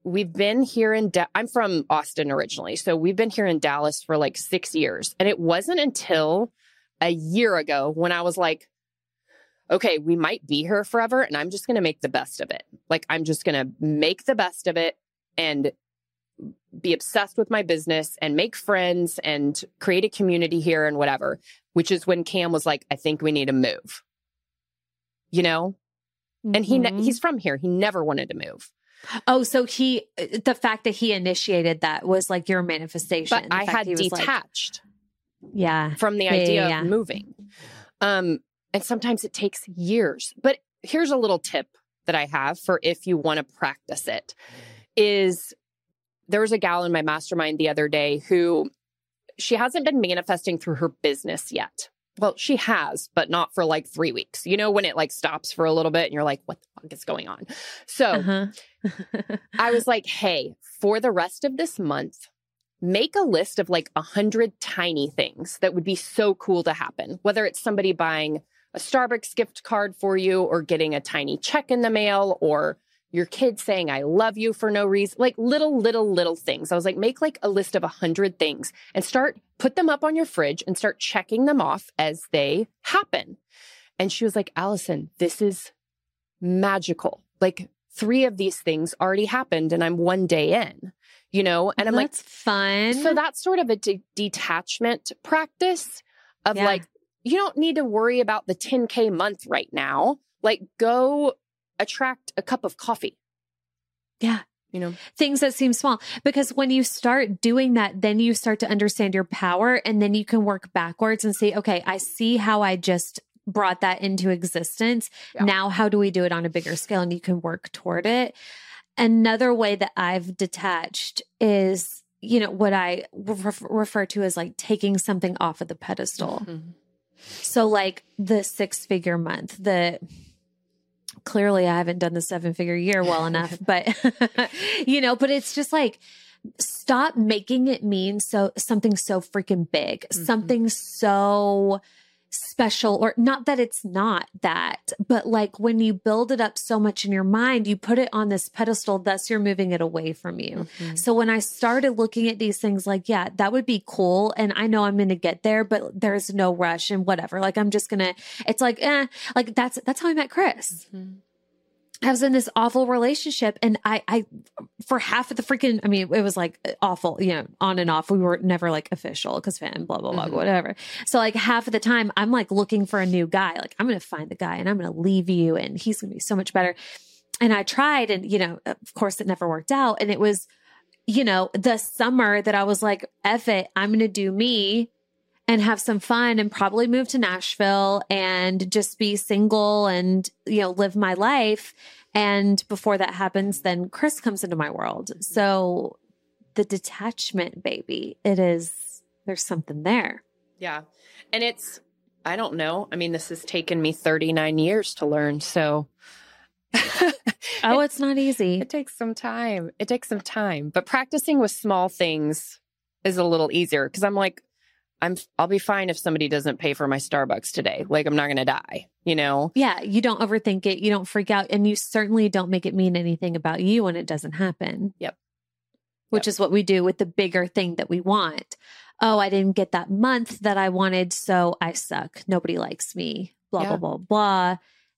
we've been here in da- i'm from austin originally so we've been here in dallas for like six years and it wasn't until a year ago when i was like okay we might be here forever and i'm just going to make the best of it like i'm just going to make the best of it and be obsessed with my business and make friends and create a community here and whatever, which is when Cam was like, I think we need to move. You know? And he ne- Mhm. he's from here. He never wanted to move. Oh, so he, the fact that he initiated that was like your manifestation. But I had he was like- detached yeah. from the idea yeah. of moving. Um and sometimes it takes years. But here's a little tip that I have for if you want to practice it is there was a gal in my mastermind the other day who she hasn't been manifesting through her business yet. Well, she has, but not for like three weeks. You know, when it like stops for a little bit and you're like, what the fuck is going on? So Uh-huh. I was like, hey, for the rest of this month, make a list of like a hundred tiny things that would be so cool to happen, whether it's somebody buying a Starbucks gift card for you or getting a tiny check in the mail or your kid saying, I love you for no reason, like little, little, little things. I was like, make like a list of a hundred things and start, put them up on your fridge and start checking them off as they happen. And she was like, Allison, this is magical. Like three of these things already happened and I'm one day in, you know? And I'm like, That's fun. so that's sort of a de- detachment practice of Yeah. like, you don't need to worry about the 10K month right now. Like, go attract a cup of coffee. Yeah. You know? things that seem small because when you start doing that then you start to understand your power and then you can work backwards and say okay i see how i just brought that into existence Yeah. now how do we do it on a bigger scale and you can work toward it another way that i've detached is you know what i re- refer to as like taking something off of the pedestal Mhm. so like the six figure month, the clearly I haven't done the seven figure year well enough, but you know, but it's just like stop making it mean so something so freaking big, Mhm. something so special or not that it's not that, but like when you build it up so much in your mind, you put it on this pedestal, thus you're moving it away from you. Mhm. So when I started looking at these things, like, yeah, that would be cool. And I know I'm going to get there, but there's no rush and whatever. Like, I'm just going to, it's like, eh, like that's, that's how I met Chris. Mhm. I was in this awful relationship and I, I, for half of the freaking, I mean, it was like awful, you know, on and off. We were never like official because fan, blah, blah, blah, Mhm. whatever. So like half of the time I'm like looking for a new guy. Like I'm going to find the guy and I'm going to leave you and he's going to be so much better. And I tried and, you know, of course it never worked out. And it was, you know, the summer that I was like, F it, I'm going to do me and have some fun and probably move to Nashville and just be single and, you know, live my life. And before that happens, then Chris comes into my world. So the detachment, baby, it is, there's something there. Yeah. And it's, I don't know. I mean, this has taken me 39 years to learn. So Oh, it's not easy. it takes some time. It takes some time. But practicing with small things is a little easier because I'm like, I'm I'll be fine if somebody doesn't pay for my Starbucks today. Like I'm not gonna die, you know? Yeah, you don't overthink it. You don't freak out. And you certainly don't make it mean anything about you when it doesn't happen. Yep. Which is what we do with the bigger thing that we want. Oh, I didn't get that month that I wanted, so I suck. Nobody likes me, blah, Yeah. blah, blah, blah.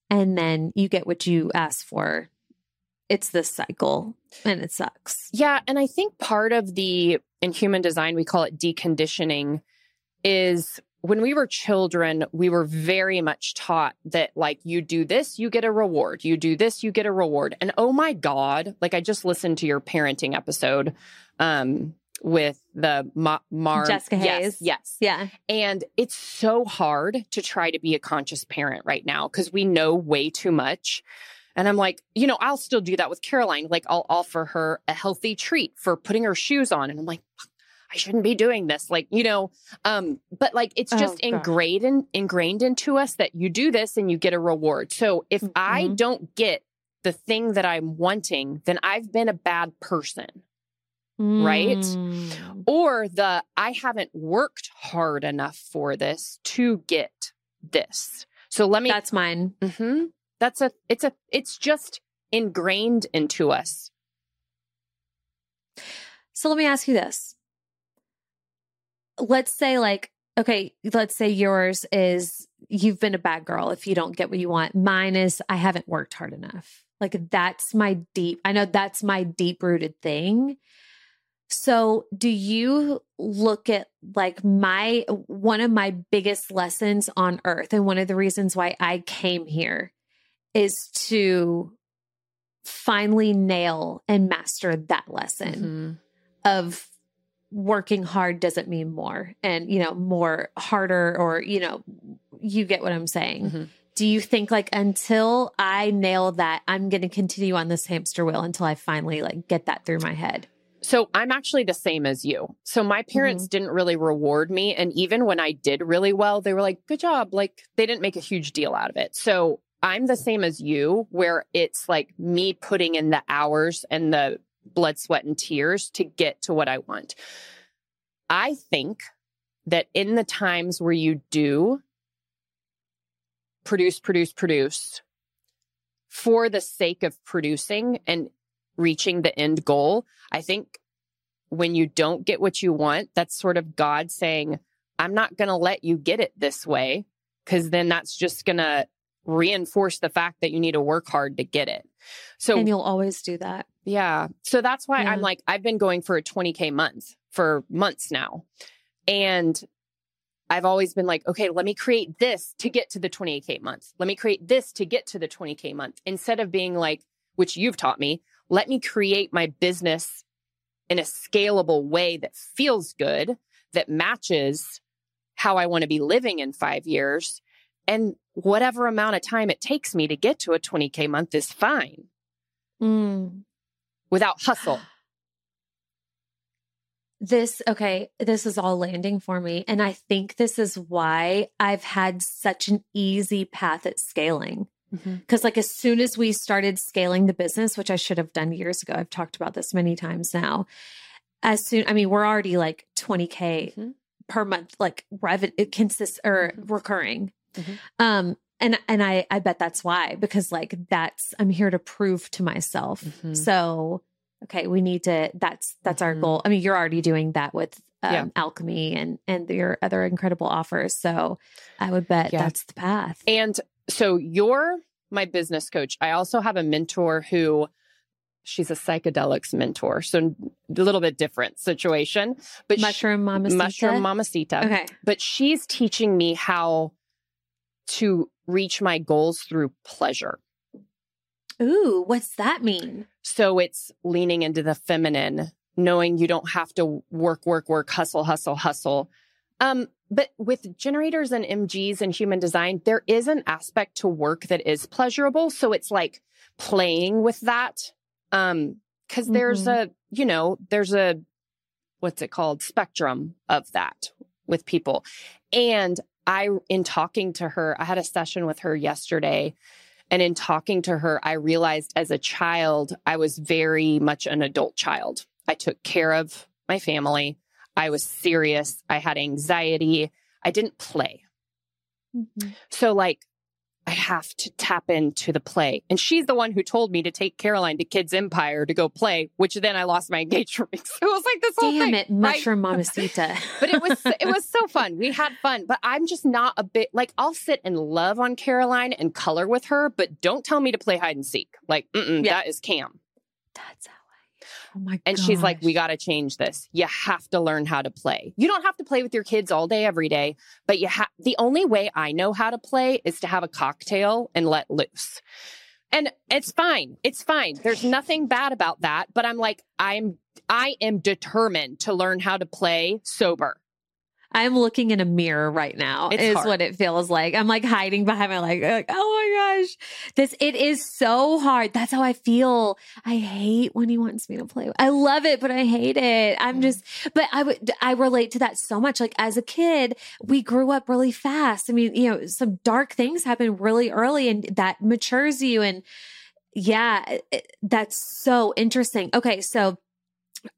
And then you get what you asked for. It's this cycle and it sucks. Yeah. And I think part of the in human design, we call it deconditioning, is when we were children, we were very much taught that, like, you do this, you get a reward. You do this, you get a reward. And oh my God, like, I just listened to your parenting episode um, with the Ma- Mar Jessica Yes, Hayes. yes. Yeah. And it's so hard to try to be a conscious parent right now because we know way too much. And I'm like, you know, I'll still do that with Caroline. Like, I'll offer her a healthy treat for putting her shoes on. And I'm like, I shouldn't be doing this. Like, you know, um, but like it's just Oh, ingrained in, ingrained into us that you do this and you get a reward. So if I Mhm. don't get the thing that I'm wanting, then I've been a bad person. Right? Mm. Or the I haven't worked hard enough for this to get this. So let me That's mine. Mhm. That's a it's a it's just ingrained into us. So let me ask you this. Let's say, like, okay, let's say yours is you've been a bad girl if you don't get what you want. Mine is I haven't worked hard enough. Like, that's my deep, I know that's my deep rooted thing. So, do you look at like my one of my biggest lessons on earth, and one of the reasons why I came here is to finally nail and master that lesson mm-hmm. of working hard doesn't mean more and you know more harder or you know you get what i'm saying Mhm. do you think like until i nail that i'm going to continue on this hamster wheel until i finally like get that through my head So I'm actually the same as you. So my parents didn't really reward me. And even when I did really well, they were like, good job. Like they didn't make a huge deal out of it. So I'm the same as you, where it's like me putting in the hours and the blood, sweat, and tears to get to what I want. I think that in the times where you do produce, produce, produce for the sake of producing and reaching the end goal, I think when you don't get what you want, that's sort of God saying, I'm not going to let you get it this way, because then that's just going to reinforce the fact that you need to work hard to get it. So, and you'll always do that yeah. So that's why I'm like, I've been going for a 20K month for months now. And I've always been like, okay, let me create this to get to the 28K month. Let me create this to get to the 20K month instead of being like, which you've taught me, let me create my business in a scalable way that feels good, that matches how I want to be living in five years. And whatever amount of time it takes me to get to a 20K month is fine Mm. Without hustle. this okay this is all landing for me and i think this is why i've had such an easy path at scaling because like as soon as we started scaling the business which i should have done years ago i've talked about this many times now as soon i mean we're already like 20k Mhm. per month like revenue it consists or Mhm. recurring Mhm. um and and i i bet that's why because like that's i'm here to prove to myself Mhm. so okay we need to that's that's our Mhm. goal i mean you're already doing that with um, Yeah. alchemy and and your other incredible offers so i would bet Yeah. that's the path And so you're my business coach. I also have a mentor who she's a psychedelics mentor. So a little bit different situation. But mushroom mama mushroom mamacita. okay But she's teaching me how to reach my goals through pleasure. ooh what's that mean So it's leaning into the feminine, knowing you don't have to work, work, work, hustle, hustle, hustle. Um, but with generators and MGs and human design, there is an aspect to work that is pleasurable. So it's like playing with that. Um, cause there's a, you know, there's a, what's it called? Spectrum of that with people. And I, in talking to her, I had a session with her yesterday. And in talking to her, I realized as a child, I was very much an adult child. I took care of my family. I was serious. I had anxiety. I didn't play. Mhm. So, like, I have to tap into the play. And she's the one who told me to take Caroline to Kids Empire to go play, which then I lost my engagement ring. So it was like this whole damn thing. it right? mushroom mamacita but it was it was so fun. We had fun, but I'm just not a bit like I'll sit and love on Caroline and color with her, but don't tell me to play hide and seek. Like, Yeah. that is Cam. that's oh my And she's like, we got to change this. You have to learn how to play. You don't have to play with your kids all day, every day, but you have the only way I know how to play is to have a cocktail and let loose. And it's fine. It's fine. There's nothing bad about that. But I'm like, I'm, I am determined to learn how to play sober. I'm looking in a mirror right now. It's is hard. what it feels like. I'm like hiding behind my like, like, oh my gosh, this it is so hard. That's how I feel. I hate when he wants me to play. I love it, but I hate it. I'm mm. just, but I would, I relate to that so much. Like as a kid, we grew up really fast. I mean, you know, some dark things happen really early, and that matures you. And yeah, it- that's so interesting. Okay, so.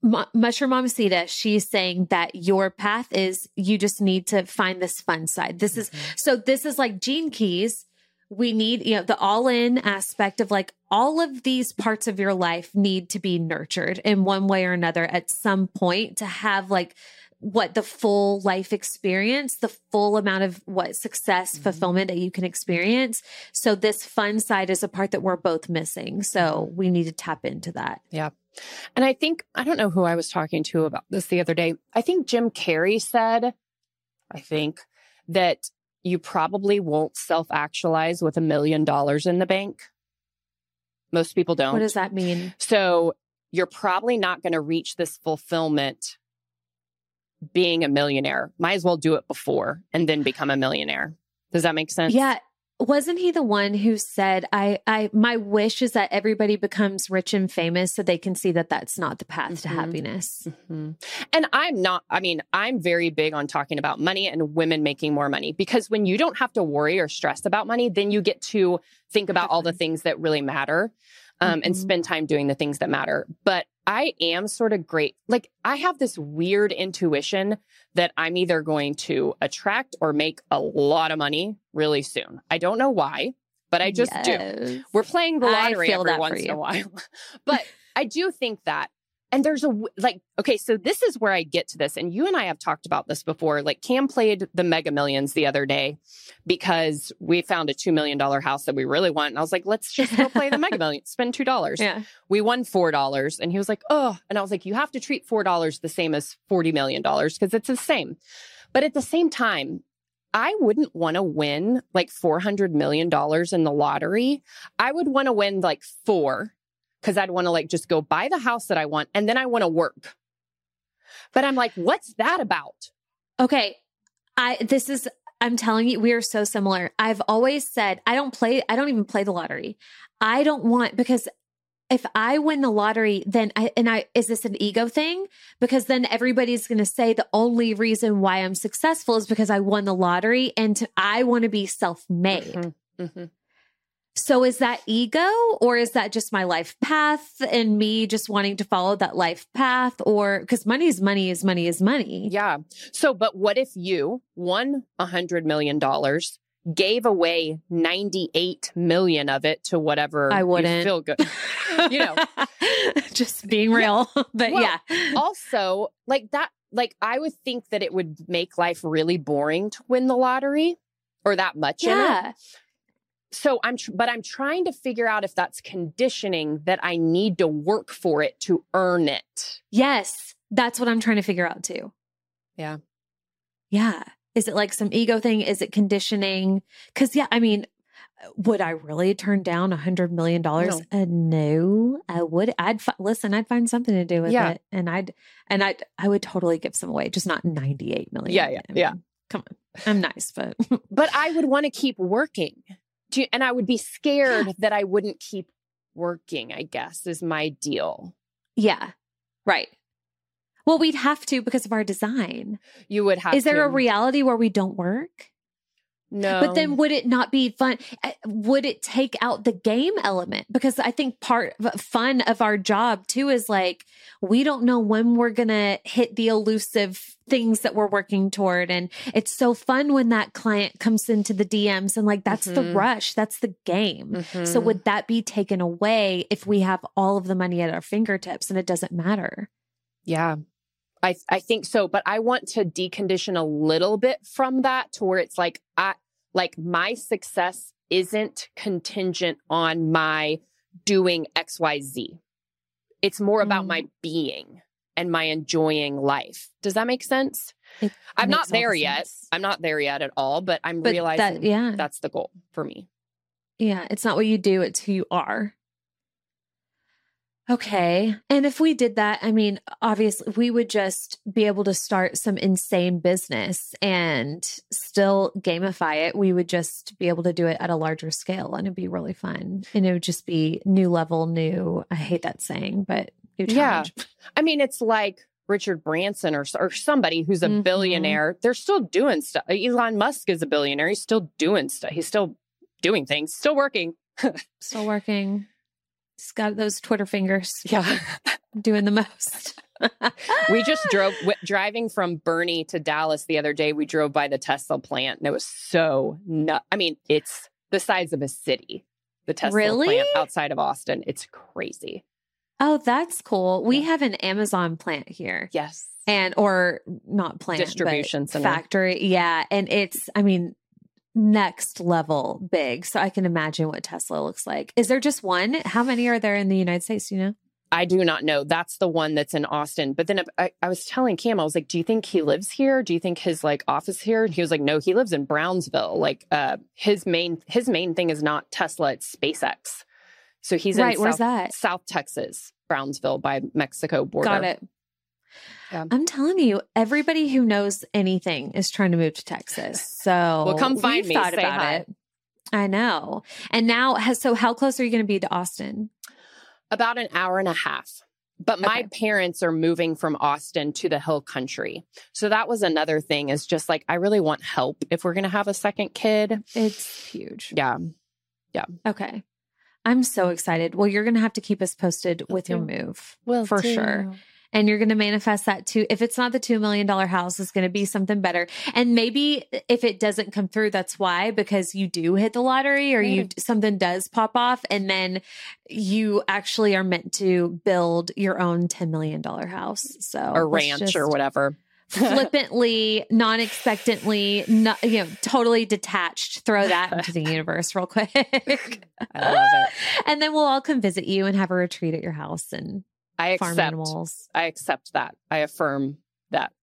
Mu- Mushroom Mamacita, she's saying that your path is you just need to find this fun side. This is mm-hmm. so this is like Gene Keys. We need, you know, the all in aspect of like all of these parts of your life need to be nurtured in one way or another at some point to have like what the full life experience, the full amount of what success, mm-hmm. fulfillment that you can experience. So this fun side is a part that we're both missing. So mm-hmm. we need to tap into that. Yeah. And I think, I don't know who I was talking to about this the other day. I think Jim Carrey said, I think, that you probably won't self actualize with a million dollars in the bank. Most people don't. What does that mean? So you're probably not going to reach this fulfillment being a millionaire. Might as well do it before and then become a millionaire. Does that make sense? Yeah. Wasn't he the one who said, I, I, my wish is that everybody becomes rich and famous so they can see that that's not the path to Mhm. happiness? Mhm. And I'm not, I mean, I'm very big on talking about money and women making more money because when you don't have to worry or stress about money, then you get to think about all the things that really matter um, and Mhm. spend time doing the things that matter. But I am sort of great. Like, I have this weird intuition that I'm either going to attract or make a lot of money really soon. I don't know why, but I just do. We're playing the lottery every once in a while. but I do think that. And there's a like, okay, so this is where I get to this. And you and I have talked about this before. Like, Cam played the mega millions the other day because we found a $2 million house that we really want. And I was like, let's just go play the mega millions, spend $2. Yeah. We won $4. And he was like, oh, and I was like, you have to treat $4 the same as $40 million because it's the same. But at the same time, I wouldn't want to win like $400 million in the lottery. I would want to win like four because I'd want to like just go buy the house that I want and then I want to work. But I'm like, what's that about? Okay. I this is I'm telling you, we are so similar. I've always said I don't play, I don't even play the lottery. I don't want because if I win the lottery, then I and I is this an ego thing? Because then everybody's gonna say the only reason why I'm successful is because I won the lottery and to, I want to be self-made. Mhm, mhm. So is that ego or is that just my life path and me just wanting to follow that life path? Or because money is money is money is money. Yeah. So, but what if you won a hundred million dollars, gave away 98 million of it to whatever I wouldn't. feel good. you know, just being real. But Well, yeah. also like that like i would think that it would make life really boring to win the lottery or that much in it Yeah. So i'm tr- but i'm trying to figure out if that's conditioning that i need to work for it to earn it Yes. That's what I'm trying to figure out too. Yeah. Yeah. Is it like some ego thing? Is it conditioning? Cause yeah, I mean, would I really turn down a hundred million dollars? No. Uh, no, I would. I'd fi- listen. I'd find something to do with Yeah. it, and I'd and I would I would totally give some away, just not ninety eight million. Yeah, yeah, I yeah. Come on, I'm nice, but but i would want to keep working you- and i would be scared that i wouldn't keep working i guess is my deal yeah, right. Well, we'd have to because of our design. you would have Is there to. a reality where we don't work? No But then would it not be fun? Uh, Would it take out the game element? Because I think part of fun of our job too is like, we don't know when we're going to hit the elusive things that we're working toward. And it's so fun when that client comes into the DMs and like, that's the Mhm. rush. That's the game. So Mhm. would that be taken away if we have all of the money at our fingertips and it doesn't matter? Yeah. I I think so, but I want to decondition a little bit from that to where it's like I like my success isn't contingent on my doing XYZ. It's more about Mm. my being and my enjoying life. Does that make sense? It I'm not there the yet. sense. I'm not there yet at all, but I'm But realizing that, yeah. that's the goal for me. Yeah, it's not what you do, it's who you are. Okay. And if we did that, I mean, obviously, we would just be able to start some insane business and still gamify it. We would just be able to do it at a larger scale and it'd be really fun. And it would just be new level, new. I hate that saying, but new challenge. Yeah. I mean, it's like Richard Branson or, or somebody who's a Mhm. billionaire. They're still doing stuff. Elon Musk is a billionaire. He's still doing stuff. He's still doing things, still working. Still working. Got those Twitter fingers Yeah. doing the most. we just drove w- driving from Boerne to Dallas the other day. We drove by the Tesla plant and it was so nut. I mean, it's the size of a city. The Tesla Really? plant outside of Austin. It's crazy. Oh, that's cool. We Yeah. have an Amazon plant here. Yes. and or not plant but Distribution factory yeah and it's i mean next level big so i can imagine what tesla looks like is there just one how many are there in the united states you know I do not know. That's the one that's in Austin. But then I, I was telling Cam, I was like, "Do you think he lives here? Do you think his like office here?" And he was like, "No, he lives in Brownsville. Like, uh, his main his main thing is not Tesla; it's SpaceX. So he's right in where's South, that South Texas, Brownsville by Mexico border. got it Yeah. i'm telling you everybody who knows anything is trying to move to texas so Well, come find we've me. thought Say about hi. it i know and now has so how close are you going to be to austin About an hour and a half. But my Okay. parents are moving from Austin to the hill country. So that was another thing is just like, I really want help if we're going to have a second kid. it's huge Yeah. Yeah. Okay i'm so excited well you're going to have to keep us posted with your move Well, For sure. And you're going to manifest that too. If it's not the $2 million house, it's going to be something better. And maybe if it doesn't come through, that's why, because you do hit the lottery or you, something does pop off and then you actually are meant to build your own $10 million house. So Or ranch or whatever. Flippantly, non-expectantly, you know, totally detached. Throw that into the universe real quick. I love it. And then we'll all come visit you and have a retreat at your house and I farm accept. animals. I accept that. I affirm that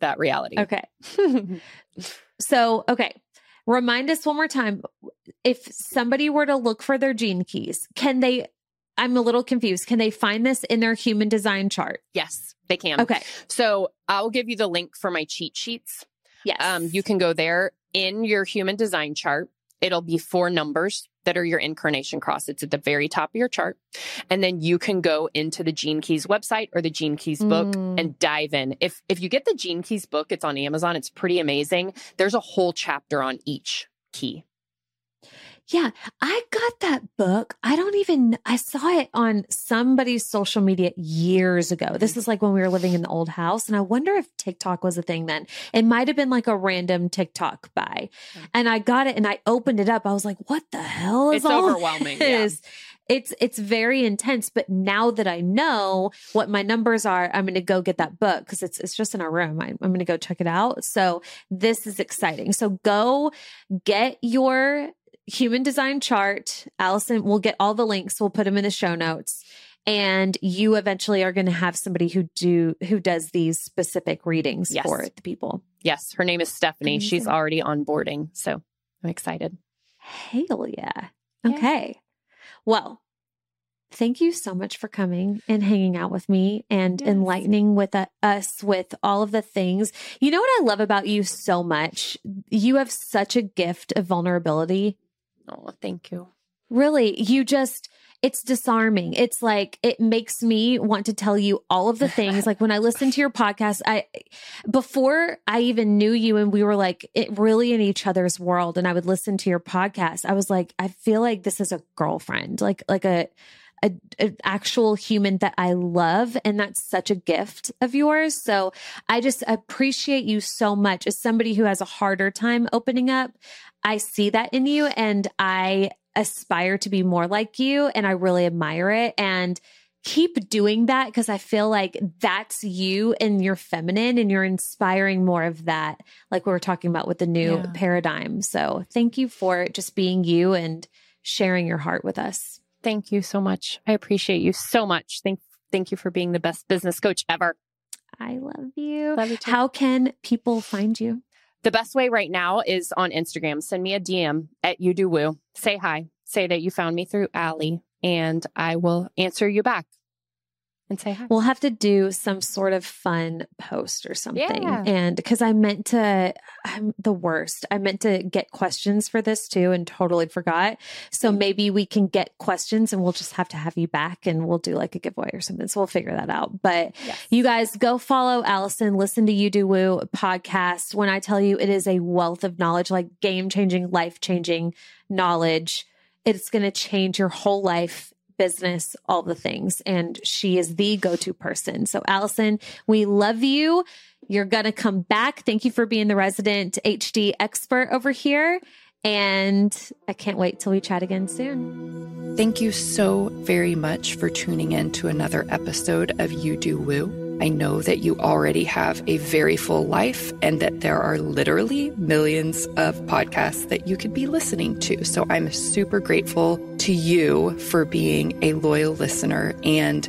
that reality. Okay. So, okay. Remind us one more time if somebody were to look for their gene keys, can they? I'm a little confused. Can they find this in their human design chart? yes, they can. Okay. So I'll give you the link for my cheat sheets. Yes. Um, you can go there in your human design chart. It'll be four numbers that are your incarnation cross. It's at the very top of your chart. And then you can go into the Gene Keys website or the Gene Keys book Mm. and dive in. If if you get the Gene Keys book, it's on Amazon. It's pretty amazing. There's a whole chapter on each key. Yeah, I got that book. I don't even, I saw it on somebody's social media years ago. This mm-hmm. is like when we were living in the old house. And I wonder if TikTok was a thing then. It might have been like a random TikTok buy. And I got it and I opened it up. I was like, what the hell is It's all overwhelming, yeah. this? It's it's very intense, but now that I know what my numbers are, I'm going to go get that book because it's it's just in our room. I, I'm going to go check it out. So this is exciting. So go get your human design chart. Allison, we'll get all the links. We'll put them in the show notes. And you eventually are going to have somebody who do who does these specific readings Yes. for the people. Yes, her name is Stephanie. She's already onboarding. So I'm excited. Hell yeah. Yeah. Okay. Well, thank you so much for coming and hanging out with me and Yes. enlightening with uh, us with all of the things. You know what I love about you so much? You have such a gift of vulnerability. Oh, thank you. Really, you just it's disarming. It's like it makes me want to tell you all of the things. like when I listen to your podcast, I before I even knew you and we were like it really in each other's world and I would listen to your podcast. I was like I feel like this is a girlfriend, like like a a, an actual human that I love. And that's such a gift of yours. So I just appreciate you so much as somebody who has a harder time opening up. I see that in you and I aspire to be more like you and I really admire it. And keep doing that because I feel like that's you and you're feminine and you're inspiring more of that, like we were talking about with the new Yeah. paradigm. So thank you for just being you and sharing your heart with us. Thank you so much. I appreciate you so much. Thank thank you for being the best business coach ever. I love you. Love you. How can people find you? The best way right now is on Instagram. Send me a DM at you do woo. Say hi. Say that you found me through Allie and I will answer you back. And say hi. We'll have to do some sort of fun post or something. Yeah. And because I meant to, I'm the worst. I meant to get questions for this too and totally forgot. So mm. maybe we can get questions and we'll just have to have you back and we'll do like a giveaway or something. So we'll figure that out. But Yes. you guys go follow Allison, listen to You Do Woo podcast. When I tell you it is a wealth of knowledge, like game changing, life changing knowledge, it's going to change your whole life, business, all the things. And she is the go to person. So, Allison, we love you. You're going to come back. Thank you for being the resident HD expert over here. And I can't wait till we chat again soon. Thank you so very much for tuning in to another episode of You Do Woo. I know that you already have a very full life and that there are literally millions of podcasts that you could be listening to. So I'm super grateful to you for being a loyal listener. And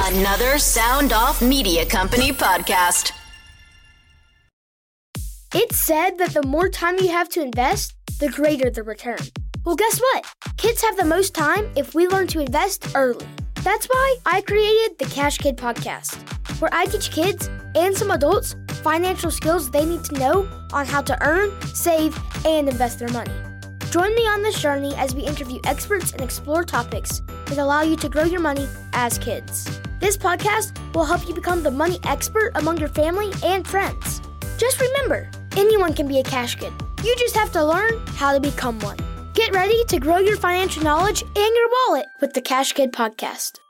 Another Sound Off Media Company podcast. It's said that the more time you have to invest, the greater the return. Well, guess what? Kids have the most time if we learn to invest early. That's why I created the Cash Kid podcast, where I teach kids and some adults financial skills they need to know on how to earn, save, and invest their money. Join me on this journey as we interview experts and explore topics that allow you to grow your money as kids. This podcast will help you become the money expert among your family and friends. Just remember, anyone can be a cash kid. You just have to learn how to become one. Get ready to grow your financial knowledge and your wallet with the Cash Kid podcast.